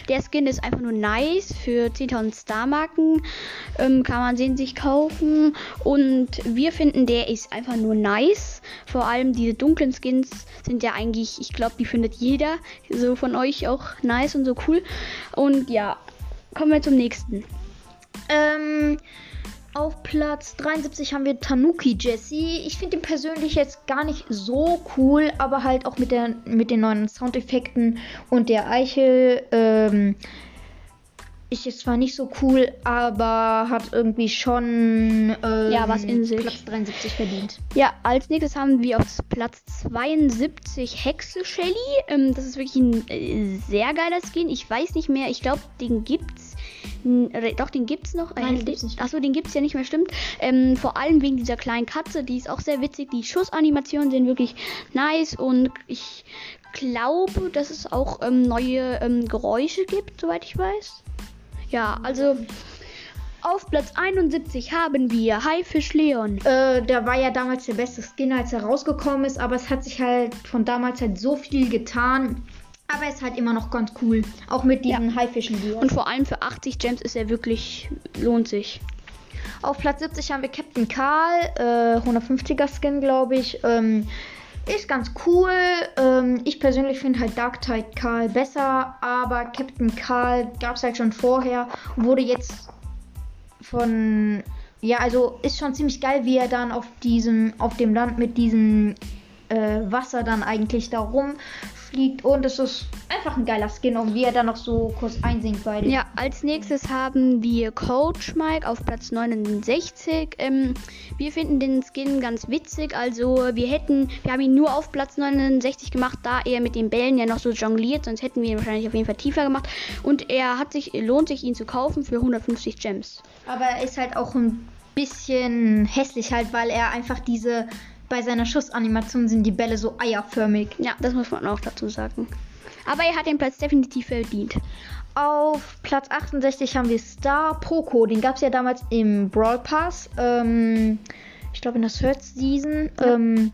Der Skin ist einfach nur nice. Für 10.000 Star-Marken ähm, kann man den sich kaufen. Und wir finden, der ist einfach nur nice. Vor allem diese dunklen Skins sind ja eigentlich, ich glaube, die findet jeder so von euch auch nice und so cool. Und ja, kommen wir zum nächsten. Ähm, auf Platz 73 haben wir Tanuki Jessie. Ich finde ihn persönlich jetzt gar nicht so cool, aber halt auch mit, der, mit den neuen Soundeffekten und der Eichel. Ähm, ist jetzt zwar nicht so cool, aber hat irgendwie schon ähm, Ja, was in sich. Platz 73 verdient. Ja, als nächstes haben wir auf Platz 72 Hexe Shelly. Ähm, das ist wirklich ein äh, sehr geiler Skin. Ich weiß nicht mehr, ich glaube, den gibt's Doch, den gibt's noch. Nein, den Äh, gibt's nicht. Achso, den gibt's ja nicht mehr, stimmt. Ähm, vor allem wegen dieser kleinen Katze, die ist auch sehr witzig. Die Schussanimationen sind wirklich nice und ich glaube, dass es auch ähm, neue ähm, Geräusche gibt, soweit ich weiß. Ja, also auf Platz 71 haben wir Haifisch Leon. Äh, der war ja damals der beste Skin, als er rausgekommen ist, aber es hat sich halt von damals halt so viel getan. Aber er ist halt immer noch ganz cool. Auch mit diesen Haifischen, die Und vor allem für 80 Gems ist er wirklich, lohnt sich. Auf Platz 70 haben wir Captain Karl, äh, 150er Skin, glaube ich. Ähm, ist ganz cool. Ähm, ich persönlich finde halt Dark Tide Karl besser, aber Captain Karl gab es halt schon vorher. Wurde jetzt von. Ja, also ist schon ziemlich geil, wie er dann auf diesem, auf dem Land mit diesem äh, Wasser dann eigentlich da rumfliegt. Und es ist einfach ein geiler Skin, und wie er dann noch so kurz einsinkt bei Ja, als nächstes haben wir Coach Mike auf Platz 69. Ähm, wir finden den Skin ganz witzig. Also wir hätten, wir haben ihn nur auf Platz 69 gemacht, da er mit den Bällen ja noch so jongliert, sonst hätten wir ihn wahrscheinlich auf jeden Fall tiefer gemacht. Und er hat sich, lohnt sich ihn zu kaufen für 150 Gems. Aber er ist halt auch ein bisschen hässlich halt, weil er einfach diese bei seiner Schussanimation sind die Bälle so eierförmig. Ja, das muss man auch dazu sagen. Aber er hat den Platz definitiv verdient. Auf Platz 68 haben wir Star Poco. Den gab es ja damals im Brawl Pass. Ähm, ich glaube in der Third Season. Ja. Ähm,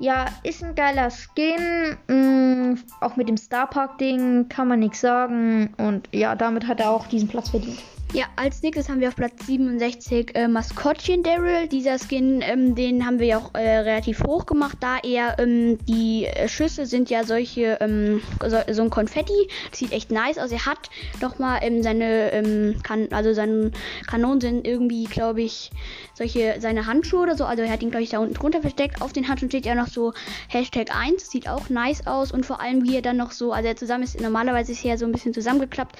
ja, ist ein geiler Skin. Mm, auch mit dem Star Park Ding kann man nichts sagen. Und ja, damit hat er auch diesen Platz verdient. Ja, als nächstes haben wir auf Platz 67 äh, Maskottchen Daryl. Dieser Skin, ähm, den haben wir ja auch äh, relativ hoch gemacht, da er ähm, die äh, Schüsse sind ja solche, ähm, so, so ein Konfetti. Sieht echt nice aus. Er hat nochmal ähm, seine, ähm, kan also seine Kanonen sind irgendwie, glaube ich, solche, seine Handschuhe oder so. Also er hat ihn, glaube ich, da unten drunter versteckt. Auf den Handschuhen steht ja noch so Hashtag 1. Sieht auch nice aus. Und vor allem, wie er dann noch so, also er zusammen ist, normalerweise ist er ja so ein bisschen zusammengeklappt.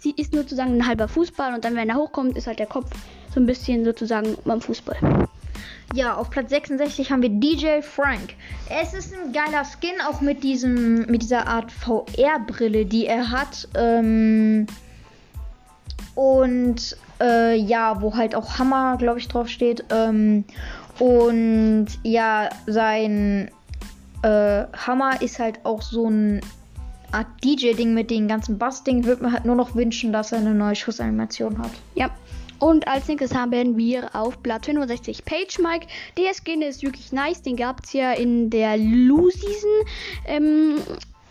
Sie ist nur sozusagen ein halber Fußball und dann, wenn er hochkommt, ist halt der Kopf so ein bisschen sozusagen beim Fußball. Ja, auf Platz 66 haben wir DJ Frank. Es ist ein geiler Skin, auch mit diesem, mit dieser Art VR-Brille, die er hat. Ähm, und äh, ja, wo halt auch Hammer, glaube ich, drauf steht. Ähm, und ja, sein äh, Hammer ist halt auch so ein Art DJ-Ding mit den ganzen Bass-Ding. Würde mir halt nur noch wünschen, dass er eine neue Schussanimation hat. Ja. Und als nächstes haben wir auf Platz 65 Page Mike. Der Skin ist wirklich nice. Den gab es ja in der Lu-Season. Ähm,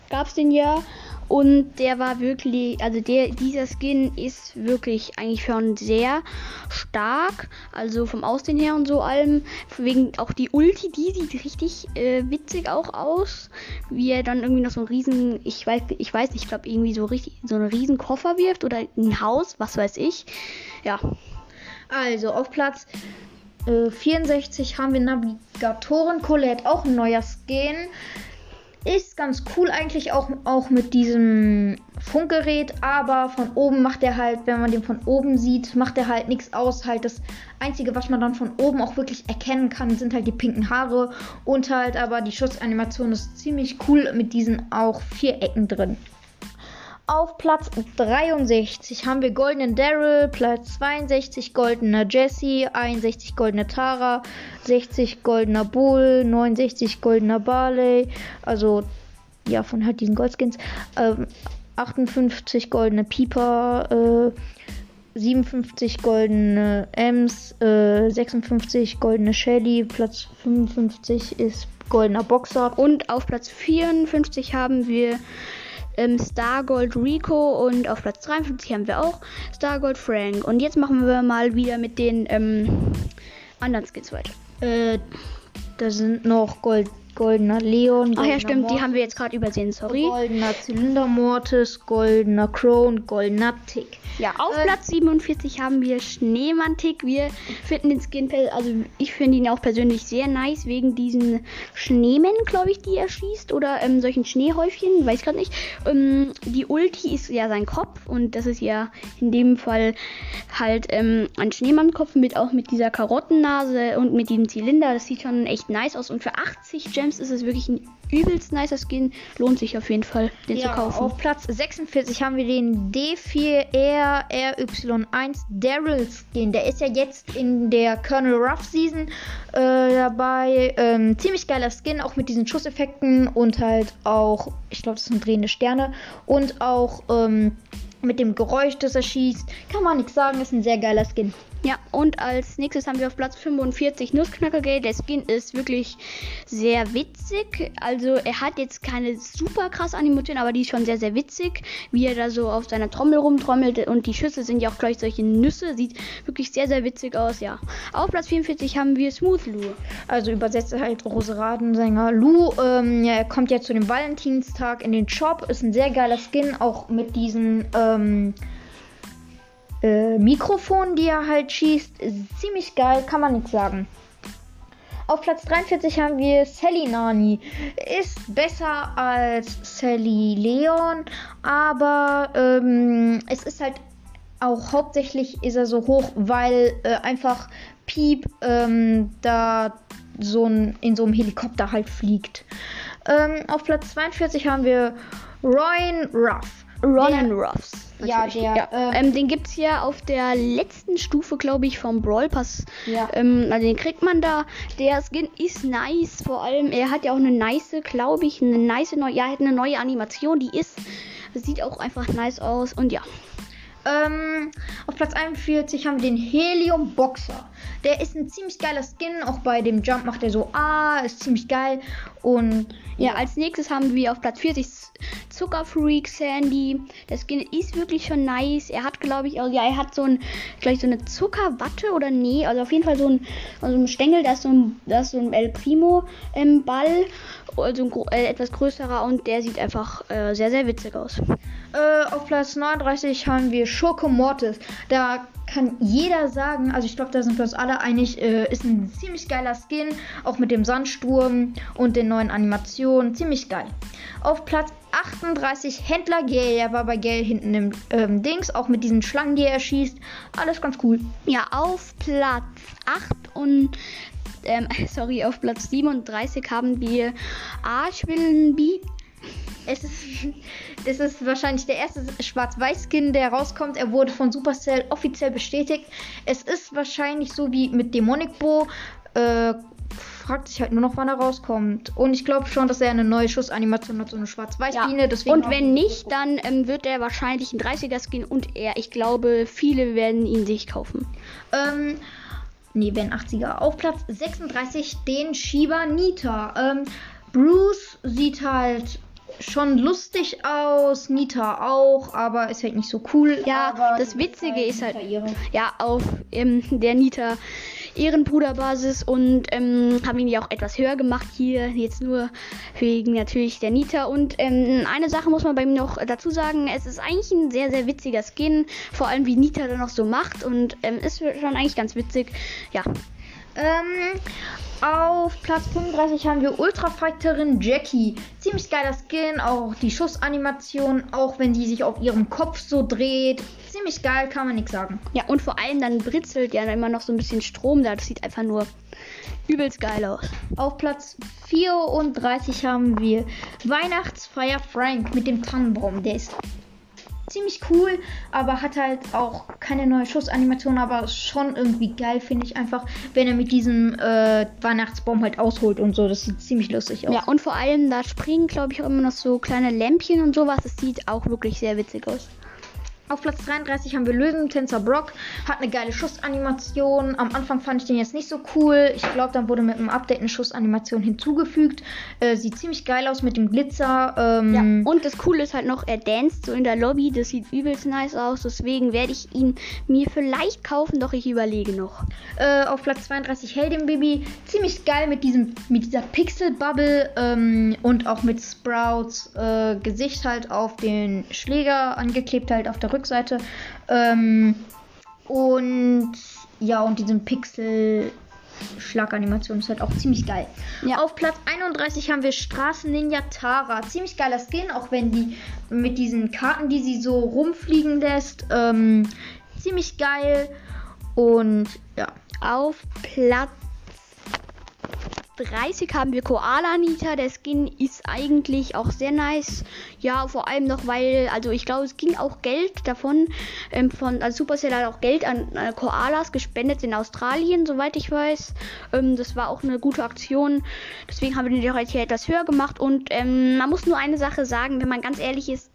gab es den ja. Und der war wirklich, also der, dieser Skin ist wirklich eigentlich schon sehr stark. Also vom Aussehen her und so allem. Wegen auch die Ulti, die sieht richtig äh, witzig auch aus. Wie er dann irgendwie noch so einen riesen, ich weiß, ich weiß nicht, ich glaube irgendwie so richtig, so einen riesen Koffer wirft oder ein Haus, was weiß ich. Ja. Also auf Platz äh, 64 haben wir Navigatoren Colette, auch ein neuer Skin. Ist ganz cool eigentlich auch, auch mit diesem Funkgerät, aber von oben macht er halt, wenn man den von oben sieht, macht er halt nichts aus. Halt das Einzige, was man dann von oben auch wirklich erkennen kann, sind halt die pinken Haare und halt aber die Schutzanimation ist ziemlich cool mit diesen auch Vierecken drin. Auf Platz 63 haben wir goldenen Daryl, Platz 62 goldener Jesse, 61 goldener Tara, 60 goldener Bull, 69 goldener Barley, also ja, von halt diesen Goldskins, ähm, 58 goldene Pieper, äh, 57 goldene Ems, äh, 56 goldene Shelly, Platz 55 ist goldener Boxer. Und auf Platz 54 haben wir ähm, Stargold Rico und auf Platz 53 haben wir auch Stargold Frank. Und jetzt machen wir mal wieder mit den ähm, anderen Skins weiter. Äh, da sind noch Gold, goldener Leon. Ach ja, goldener stimmt, die Mortis, haben wir jetzt gerade übersehen, sorry. Goldener Zylinder Mortis, goldener Crown, goldener Tick. Ja, auf Äh, Platz 47 haben wir Schneemantik. Wir finden den Skin, also ich finde ihn auch persönlich sehr nice, wegen diesen Schneemännen, glaube ich, die er schießt. Oder ähm, solchen Schneehäufchen, weiß gerade nicht. Ähm, die Ulti ist ja sein Kopf und das ist ja in dem Fall halt ähm, ein Schneemannkopf mit auch mit dieser Karottennase und mit diesem Zylinder. Das sieht schon echt nice aus. Und für 80 Gems Gems ist es wirklich ein übelst nicer Skin. Lohnt sich auf jeden Fall, den ja, zu kaufen. Auf Platz 46 haben wir den D4R RY1 Daryl Skin. Der ist ja jetzt in der Colonel Ruff Season äh, dabei. Ähm, ziemlich geiler Skin, auch mit diesen Schusseffekten und halt auch, ich glaube, das sind drehende Sterne. Und auch ähm, mit dem Geräusch, das er schießt. Kann man nichts sagen, ist ein sehr geiler Skin. Ja, und als nächstes haben wir auf Platz 45 Nussknackergate. Der Skin ist wirklich sehr witzig. Also er hat jetzt keine super krasse Animation, aber die ist schon sehr, sehr witzig. Wie er da so auf seiner Trommel rumtrommelt und die Schüsse sind ja auch gleich solche Nüsse. Sieht wirklich sehr, sehr witzig aus, ja. Auf Platz 44 haben wir Smooth Lou. Also übersetzt halt Roseradensänger Lou. Ähm, ja, er kommt ja zu dem Valentinstag in den Shop. Ist ein sehr geiler Skin, auch mit diesen... Ähm, äh, Mikrofon, die er halt schießt. Ziemlich geil, kann man nichts sagen. Auf Platz 43 haben wir Sally Nani. Ist besser als Sally Leon, aber ähm, es ist halt auch hauptsächlich ist er so hoch, weil äh, einfach Piep ähm, da so ein, in so einem Helikopter halt fliegt. Ähm, auf Platz 42 haben wir Ryan Ruff. Ronan Ruffs. Ja, der. Ja. Ähm, ähm, den gibt es ja auf der letzten Stufe, glaube ich, vom Brawl Pass. Ja. Ähm, also den kriegt man da. Der Skin ist nice. Vor allem, er hat ja auch eine nice, glaube ich, eine nice neue, ja, hat eine neue Animation. Die ist, sieht auch einfach nice aus. Und ja. Ähm, auf Platz 41 haben wir den Helium Boxer. Der ist ein ziemlich geiler Skin. Auch bei dem Jump macht er so Ah, ist ziemlich geil. Und ja, als nächstes haben wir auf Platz 40 Zuckerfreak Sandy. Der Skin ist wirklich schon nice. Er hat, glaube ich, also ja, er hat so ein, gleich so eine Zuckerwatte oder nee, also auf jeden Fall so ein, also ein Stängel, da ist so ein, da ist so ein El Primo im Ball, also ein äh, etwas größerer und der sieht einfach äh, sehr, sehr witzig aus. Äh, auf Platz 39 haben wir Schurke Mortis. Da kann jeder sagen, also ich glaube, da sind wir uns alle einig, äh, ist ein ziemlich geiler Skin, auch mit dem Sandsturm und den neuen Animationen, ziemlich geil. Auf Platz 38 Händler Gale, der war bei Gale hinten im ähm, Dings, auch mit diesen Schlangen, die er schießt, alles ganz cool. Ja, auf Platz 8 und ähm, [laughs] sorry, auf Platz 37 haben wir Arschwillenbi es ist, [laughs] das ist wahrscheinlich der erste Schwarz-Weiß-Skin, der rauskommt. Er wurde von Supercell offiziell bestätigt. Es ist wahrscheinlich so wie mit Demonic Bo. Äh, fragt sich halt nur noch, wann er rauskommt. Und ich glaube schon, dass er eine neue Schussanimation hat, so eine Schwarz-Weiß-Biene. Ja. Und wenn nicht, dann ähm, wird er wahrscheinlich ein 30er-Skin und er, ich glaube, viele werden ihn sich kaufen. Ähm, nee, wenn 80er. Auf Platz 36 den Shiba Nita. Ähm, Bruce sieht halt schon lustig aus, Nita auch, aber ist halt nicht so cool. Ja, das Witzige ist halt, ja, auf ähm, der Nita Ehrenbruderbasis und ähm, haben ihn ja auch etwas höher gemacht hier, jetzt nur wegen natürlich der Nita. Und ähm, eine Sache muss man bei ihm noch dazu sagen, es ist eigentlich ein sehr, sehr witziger Skin, vor allem wie Nita da noch so macht und ähm, ist schon eigentlich ganz witzig, ja. Ähm, auf Platz 35 haben wir Ultrafighterin Jackie. Ziemlich geiler Skin, auch die Schussanimation, auch wenn die sich auf ihrem Kopf so dreht. Ziemlich geil, kann man nichts sagen. Ja, und vor allem dann britzelt ja immer noch so ein bisschen Strom da. Das sieht einfach nur übelst geil aus. Auf Platz 34 haben wir Weihnachtsfeier Frank mit dem Tannenbaum. Der ist ziemlich cool, aber hat halt auch keine neue Schussanimation, aber schon irgendwie geil, finde ich einfach, wenn er mit diesem äh, Weihnachtsbaum halt ausholt und so. Das sieht ziemlich lustig aus. Ja, und vor allem, da springen, glaube ich, auch immer noch so kleine Lämpchen und sowas. Das sieht auch wirklich sehr witzig aus. Auf Platz 33 haben wir Lösentänzer Brock. Hat eine geile Schussanimation. Am Anfang fand ich den jetzt nicht so cool. Ich glaube, dann wurde mit einem Update eine Schussanimation hinzugefügt. Äh, sieht ziemlich geil aus mit dem Glitzer. Ähm ja, und das Coole ist halt noch, er danst so in der Lobby. Das sieht übelst nice aus. Deswegen werde ich ihn mir vielleicht kaufen, doch ich überlege noch. Äh, auf Platz 32 Heldin Baby. Ziemlich geil mit, diesem, mit dieser Pixel-Bubble ähm, und auch mit Sprouts äh, Gesicht halt auf den Schläger angeklebt, halt auf der Rückseite. Rückseite. Ähm, und ja, und diesen Pixel. Schlaganimation ist halt auch ziemlich geil. Ja. Auf Platz 31 haben wir Straßen Ninja Tara. Ziemlich geiler Skin, auch wenn die mit diesen Karten, die sie so rumfliegen lässt, ähm, ziemlich geil. Und ja. Auf Platz 30 haben wir Koala Nita. Der Skin ist eigentlich auch sehr nice. Ja, vor allem noch, weil, also ich glaube, es ging auch Geld davon. Ähm, von, also Supercell hat auch Geld an äh, Koalas gespendet in Australien, soweit ich weiß. Ähm, das war auch eine gute Aktion. Deswegen haben wir den auch hier etwas höher gemacht. Und ähm, man muss nur eine Sache sagen, wenn man ganz ehrlich ist,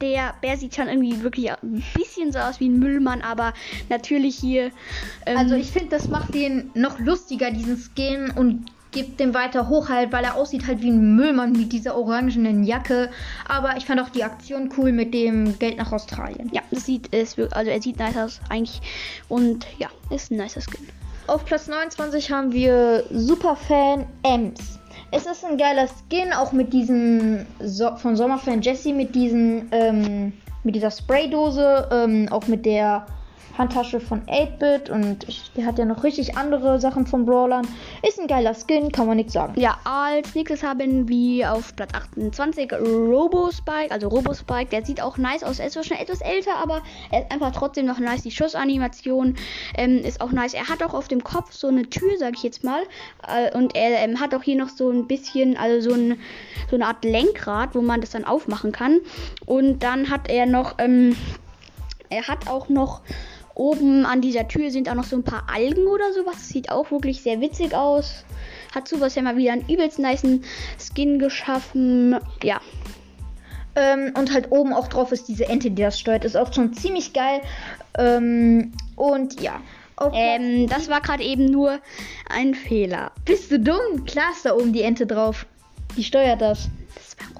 der Bär sieht schon irgendwie wirklich ein bisschen so aus wie ein Müllmann, aber natürlich hier. Ähm, also ich finde, das macht den noch lustiger, diesen Skin und gibt dem weiter hoch halt, weil er aussieht halt wie ein Müllmann mit dieser orangenen Jacke. Aber ich fand auch die Aktion cool mit dem Geld nach Australien. Ja, das sieht es also er sieht nice aus eigentlich und ja, ist ein nicer Skin. Auf Platz 29 haben wir Superfan Ems. Es ist ein geiler Skin, auch mit diesem so von Sommerfan Jesse, mit diesen, ähm, mit dieser Spraydose, ähm, auch mit der Handtasche von 8-Bit und der hat ja noch richtig andere Sachen von Brawlern. Ist ein geiler Skin, kann man nichts sagen. Ja, als nächstes haben wir auf Platz 28 Robo-Spike, also Robo-Spike, der sieht auch nice aus. Er ist zwar schon etwas älter, aber er ist einfach trotzdem noch nice. Die Schussanimation ähm, ist auch nice. Er hat auch auf dem Kopf so eine Tür, sag ich jetzt mal. Äh, und er ähm, hat auch hier noch so ein bisschen, also so, ein, so eine Art Lenkrad, wo man das dann aufmachen kann. Und dann hat er noch, ähm, er hat auch noch Oben an dieser Tür sind auch noch so ein paar Algen oder sowas. Sieht auch wirklich sehr witzig aus. Hat sowas ja mal wieder einen übelst nice Skin geschaffen. Ja. Ähm, und halt oben auch drauf ist diese Ente, die das steuert. Ist auch schon ziemlich geil. Ähm, und ja. Ähm, das war gerade eben nur ein Fehler. Bist du dumm? Klar ist da oben die Ente drauf. Die steuert das. Das war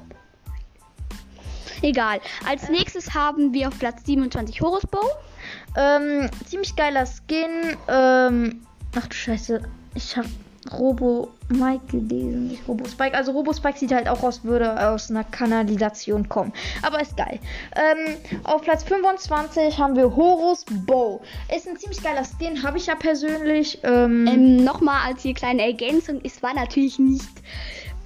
Egal. Als nächstes haben wir auf Platz 27 Horus Bow. Ähm, ziemlich geiler Skin. Ähm, ach du Scheiße. Ich hab Robo Mike gelesen, nicht Robo Spike. Also Robo Spike sieht halt auch aus, würde aus einer Kanalisation kommen. Aber ist geil. Ähm, auf Platz 25 haben wir Horus Bow. Ist ein ziemlich geiler Skin, habe ich ja persönlich. Ähm, ähm, Nochmal als hier kleine Ergänzung, es war natürlich nicht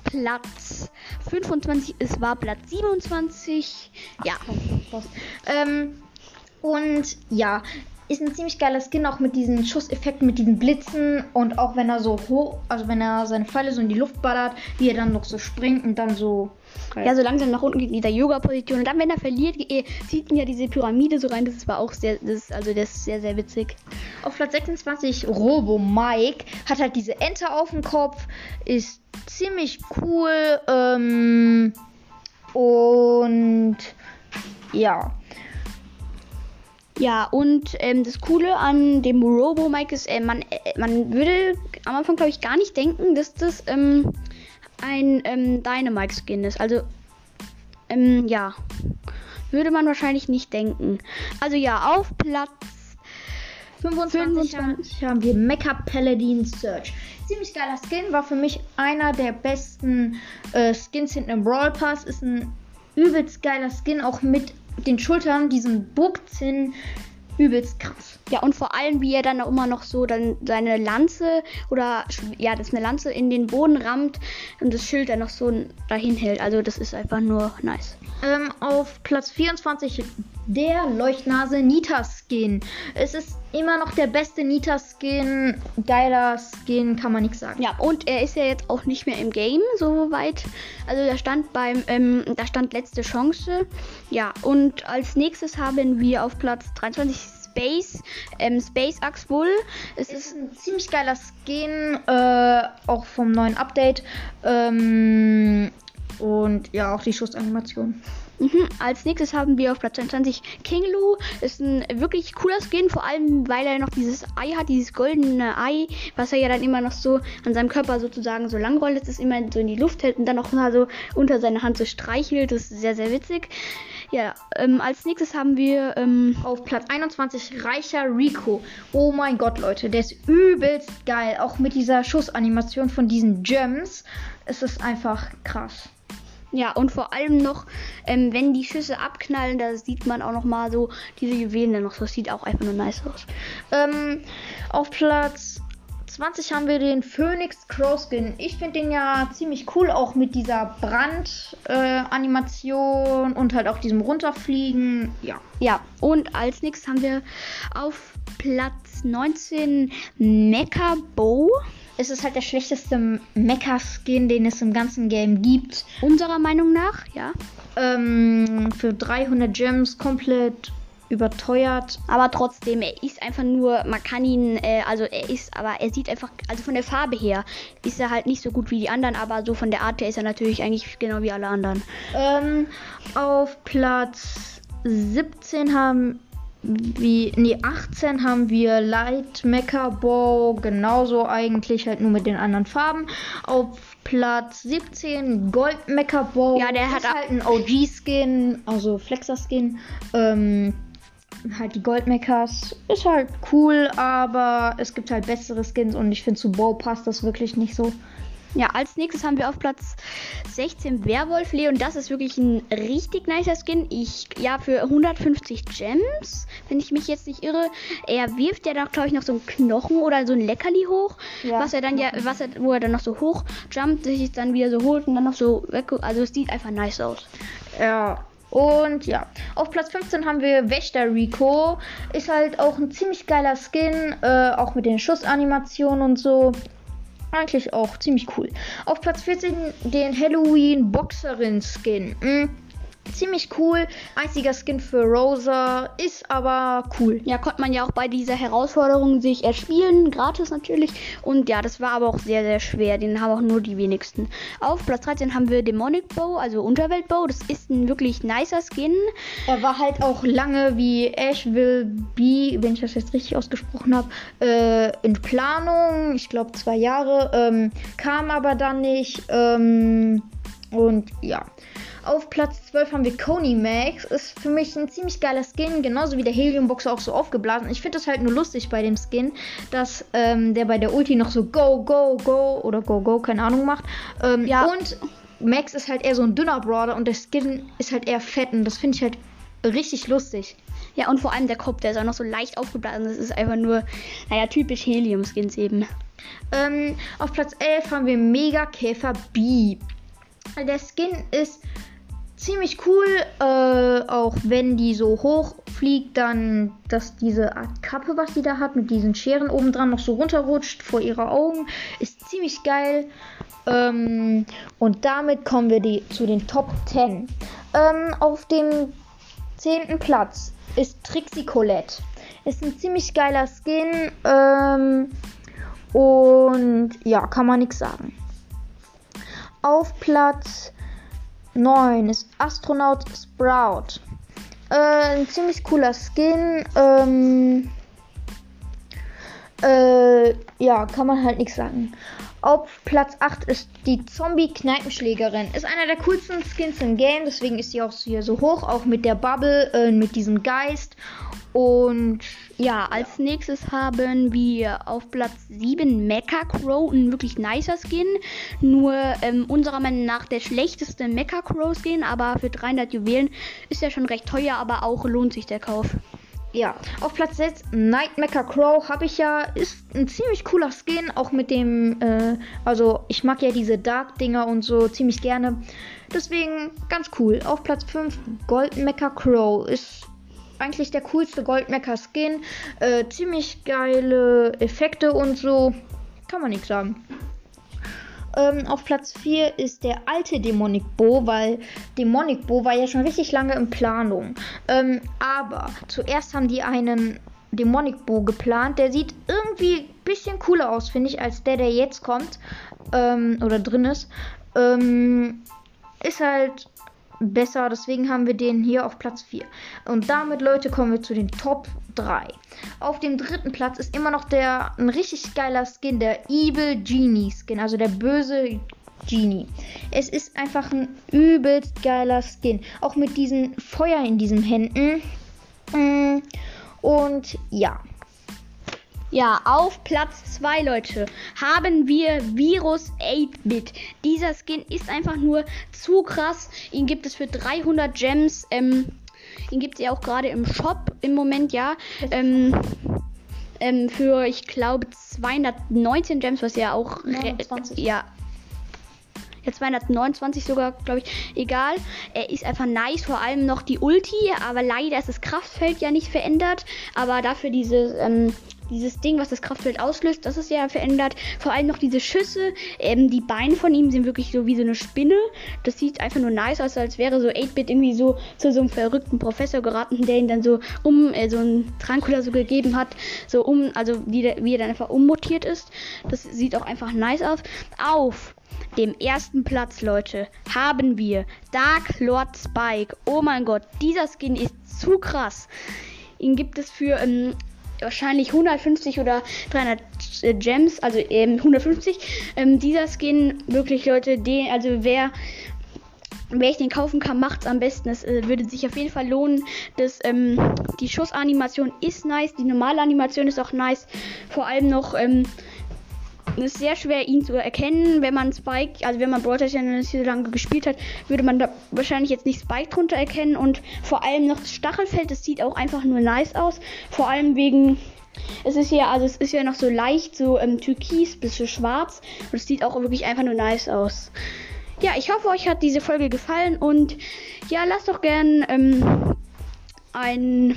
Platz 25, es war Platz 27. Ja. Ähm, und ja, ist ein ziemlich geiler Skin, auch mit diesen Schusseffekten, mit diesen Blitzen und auch wenn er so hoch, also wenn er seine Pfeile so in die Luft ballert, wie er dann noch so springt und dann so. Ja, so langsam nach unten geht in dieser Yoga-Position. Und dann, wenn er verliert, zieht ihn ja diese Pyramide so rein. Das war auch sehr, das, also das ist sehr, sehr witzig. Auf Platz 26 Robo Mike hat halt diese Ente auf dem Kopf, ist ziemlich cool ähm, und ja. Ja, und ähm, das Coole an dem Robo Mike ist, äh, man, äh, man würde am Anfang, glaube ich, gar nicht denken, dass das ähm, ein ähm, Dynamite-Skin ist. Also, ähm, ja, würde man wahrscheinlich nicht denken. Also, ja, auf Platz 25, 25 haben wir Mecha Paladin Search. Ziemlich geiler Skin, war für mich einer der besten äh, Skins hinten im Brawl Pass. Ist ein übelst geiler Skin, auch mit den Schultern, diesen Burgzinn, übelst krass. Ja, und vor allem, wie er dann auch immer noch so dann seine Lanze oder ja, das ist eine Lanze in den Boden rammt und das Schild dann noch so dahin hält. Also das ist einfach nur nice. Ähm, auf Platz 24 der Leuchtnase Nita Skin. Es ist immer noch der beste Nita Skin. Geiler Skin, kann man nichts sagen. Ja, und er ist ja jetzt auch nicht mehr im Game, soweit. Also da stand beim, ähm, da stand letzte Chance. Ja, und als nächstes haben wir auf Platz 23 Space, ähm, Space Axe Bull. Es ist, ist ein ziemlich geiler Skin, äh, auch vom neuen Update. Ähm, und ja, auch die Schussanimation. Mhm. Als nächstes haben wir auf Platz 22 King Lu. Ist ein wirklich cooler Skin, vor allem weil er noch dieses Ei hat, dieses goldene Ei, was er ja dann immer noch so an seinem Körper sozusagen so lang rollt, dass es immer so in die Luft hält und dann auch mal so unter seine Hand so streichelt. Das ist sehr, sehr witzig. Ja, ähm, als nächstes haben wir ähm, auf Platz 21 Reicher Rico. Oh mein Gott, Leute, der ist übelst geil. Auch mit dieser Schussanimation von diesen Gems. Es ist einfach krass. Ja, und vor allem noch, ähm, wenn die Schüsse abknallen, da sieht man auch noch mal so diese Juwelen noch. Das sieht auch einfach nur nice aus. Ähm, auf Platz 20 haben wir den Phoenix Crowskin. Ich finde den ja ziemlich cool, auch mit dieser Brandanimation äh, und halt auch diesem Runterfliegen. Ja. Ja, und als nächstes haben wir auf Platz 19 Mecha Bow. es ist halt der schlechteste Mecha-Skin, den es im ganzen Game gibt. Unserer Meinung nach, ja. Ähm, für 300 Gems komplett überteuert. Aber trotzdem, er ist einfach nur, man kann ihn, äh, also er ist, aber er sieht einfach, also von der Farbe her ist er halt nicht so gut wie die anderen, aber so von der Art her ist er natürlich eigentlich genau wie alle anderen. Ähm, auf Platz 17 haben wie, nee, 18 haben wir Light Mecha Bow, genauso eigentlich, halt nur mit den anderen Farben. Auf Platz 17 Gold Mecha Bow. Ja, der hat halt ein OG-Skin, also Flexer-Skin. Ähm, halt die Goldmechas. Ist halt cool, aber es gibt halt bessere Skins und ich finde zu Bow passt das wirklich nicht so. Ja, als nächstes haben wir auf Platz 16 Werwolf Leon. Das ist wirklich ein richtig nicer Skin. Ich, ja, für 150 Gems, wenn ich mich jetzt nicht irre. Er wirft ja doch, glaube ich, noch so einen Knochen oder so ein Leckerli hoch. Ja. Was er dann ja, was er, wo er dann noch so hoch jumpt, sich dann wieder so holt und dann noch so weg. Also es sieht einfach nice aus. Ja. Und ja, auf Platz 15 haben wir Wächter Rico. Ist halt auch ein ziemlich geiler Skin, äh, auch mit den Schussanimationen und so. Eigentlich auch ziemlich cool. Auf Platz 14 den Halloween Boxerin Skin. Mm, ziemlich cool. Einziger Skin für Rosa. Ist aber cool. Ja, konnte man ja auch bei dieser Herausforderung sich erspielen, gratis natürlich. Und ja, das war aber auch sehr, sehr schwer. Den haben auch nur die wenigsten. Auf Platz 13 haben wir Demonic Bow, also Unterweltbow. Das ist ein wirklich nicer Skin. Er war halt auch lange wie Asheville B, wenn ich das jetzt richtig ausgesprochen habe, äh, in Planung. Ich glaube zwei Jahre. Ähm, kam aber dann nicht. Ähm, und ja. Auf Platz 12 haben wir Coney Max. Ist für mich ein ziemlich geiler Skin, genauso wie der Heliumboxer auch so aufgeblasen. Ich finde das halt nur lustig bei dem Skin, dass ähm, der bei der Ulti noch so Go, Go, Go oder Go, Go, keine Ahnung macht. Ähm, Ja. Und Max ist halt eher so ein dünner Brawler und der Skin ist halt eher fett und das finde ich halt richtig lustig. Ja, und vor allem der Kopf, der ist auch noch so leicht aufgeblasen. Das ist einfach nur, naja, typisch Helium-Skins eben. Ähm, auf Platz 11 haben wir Mega Käfer B. Der Skin ist ziemlich cool, äh, auch wenn die so hoch fliegt, dann, dass diese Art Kappe, was die da hat, mit diesen Scheren oben dran noch so runterrutscht vor ihre Augen, ist ziemlich geil. Ähm, und damit kommen wir die, zu den Top 10. Ähm, auf dem 10. Platz ist Trixie Colette. Ist ein ziemlich geiler Skin. Ähm, und ja, kann man nichts sagen. Auf Platz 9 ist Astronaut Sprout. Äh, ein ziemlich cooler Skin. Ähm, äh, ja, kann man halt nichts sagen. Auf Platz 8 ist die Zombie-Kneipenschlägerin. Ist einer der coolsten Skins im Game, deswegen ist sie auch hier so hoch, auch mit der Bubble, äh, mit diesem Geist. Und Ja, als nächstes haben wir auf Platz 7 Mecha Crow, ein wirklich nicer Skin. Nur ähm, unserer Meinung nach der schlechteste Mecha Crow Skin, aber für 300 Juwelen ist er schon recht teuer, aber auch lohnt sich der Kauf. Ja, auf Platz 6 Night Mecha Crow habe ich ja, ist ein ziemlich cooler Skin, auch mit dem, äh, also ich mag ja diese Dark-Dinger und so ziemlich gerne. Deswegen ganz cool. Auf Platz 5 Gold Mecha Crow ist eigentlich der coolste Gold Mecha Skin. Äh, ziemlich geile Effekte und so. Kann man nichts sagen. Ähm, auf Platz 4 ist der alte Demonic Bo, weil Demonic Bo war ja schon richtig lange in Planung. Ähm, aber zuerst haben die einen Demonic Bo geplant. Der sieht irgendwie ein bisschen cooler aus, finde ich, als der, der jetzt kommt. Ähm, oder drin ist. Ähm, ist halt besser, deswegen haben wir den hier auf Platz 4. Und damit, Leute, kommen wir zu den Top 3. Auf dem dritten Platz ist immer noch der ein richtig geiler Skin, der Evil Genie Skin, also der böse Genie. Es ist einfach ein übelst geiler Skin, auch mit diesem Feuer in diesen Händen. Mm, Und ja, Ja, auf Platz 2, Leute, haben wir Virus 8-Bit. Dieser Skin ist einfach nur zu krass. Ihn gibt es für 300 Gems. Ähm, ihn gibt es ja auch gerade im Shop im Moment, ja. Ähm, ähm, für, ich glaube, 219 Gems, was ja auch... re- 29. Ja. Ja, 229 sogar, glaube ich. Egal. Er ist einfach nice. Vor allem noch die Ulti. Aber leider ist das Kraftfeld ja nicht verändert. Aber dafür diese, ähm, dieses Ding, was das Kraftfeld auslöst, das ist ja verändert. Vor allem noch diese Schüsse. Ähm, die Beine von ihm sind wirklich so wie so eine Spinne. Das sieht einfach nur nice aus, als wäre so 8-Bit irgendwie so zu so einem verrückten Professor geraten, der ihn dann so um äh, so ein Trank oder so gegeben hat. So um, also wie, wie er dann einfach ummutiert ist. Das sieht auch einfach nice aus. Auf dem ersten Platz, Leute, haben wir Dark Lord Spike. Oh mein Gott, dieser Skin ist zu krass. Ihn gibt es für ähm, wahrscheinlich 150 oder 300 äh, Gems, also ähm, 150. Ähm, dieser Skin, wirklich Leute, den, also wer wer ich den kaufen kann, macht es am besten. Es äh, würde sich auf jeden Fall lohnen. Das, ähm, die Schussanimation ist nice, die normale Animation ist auch nice. Vor allem noch ähm, es ist sehr schwer, ihn zu erkennen. Wenn man Spike, also wenn man Brawl ja nicht so lange gespielt hat, würde man da wahrscheinlich jetzt nicht Spike drunter erkennen. Und vor allem noch das Stachelfeld, das sieht auch einfach nur nice aus. Vor allem wegen es ist ja, also es ist ja noch so leicht, so ähm, türkis bis so schwarz. Und es sieht auch wirklich einfach nur nice aus. Ja, ich hoffe, euch hat diese Folge gefallen und ja, lasst doch gern ähm, ein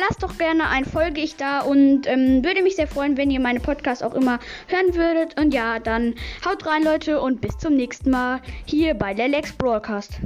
lasst doch gerne ein Folge ich da und ähm, würde mich sehr freuen, wenn ihr meine Podcasts auch immer hören würdet. Und ja, dann haut rein, Leute, und bis zum nächsten Mal hier bei der Lex Broadcast.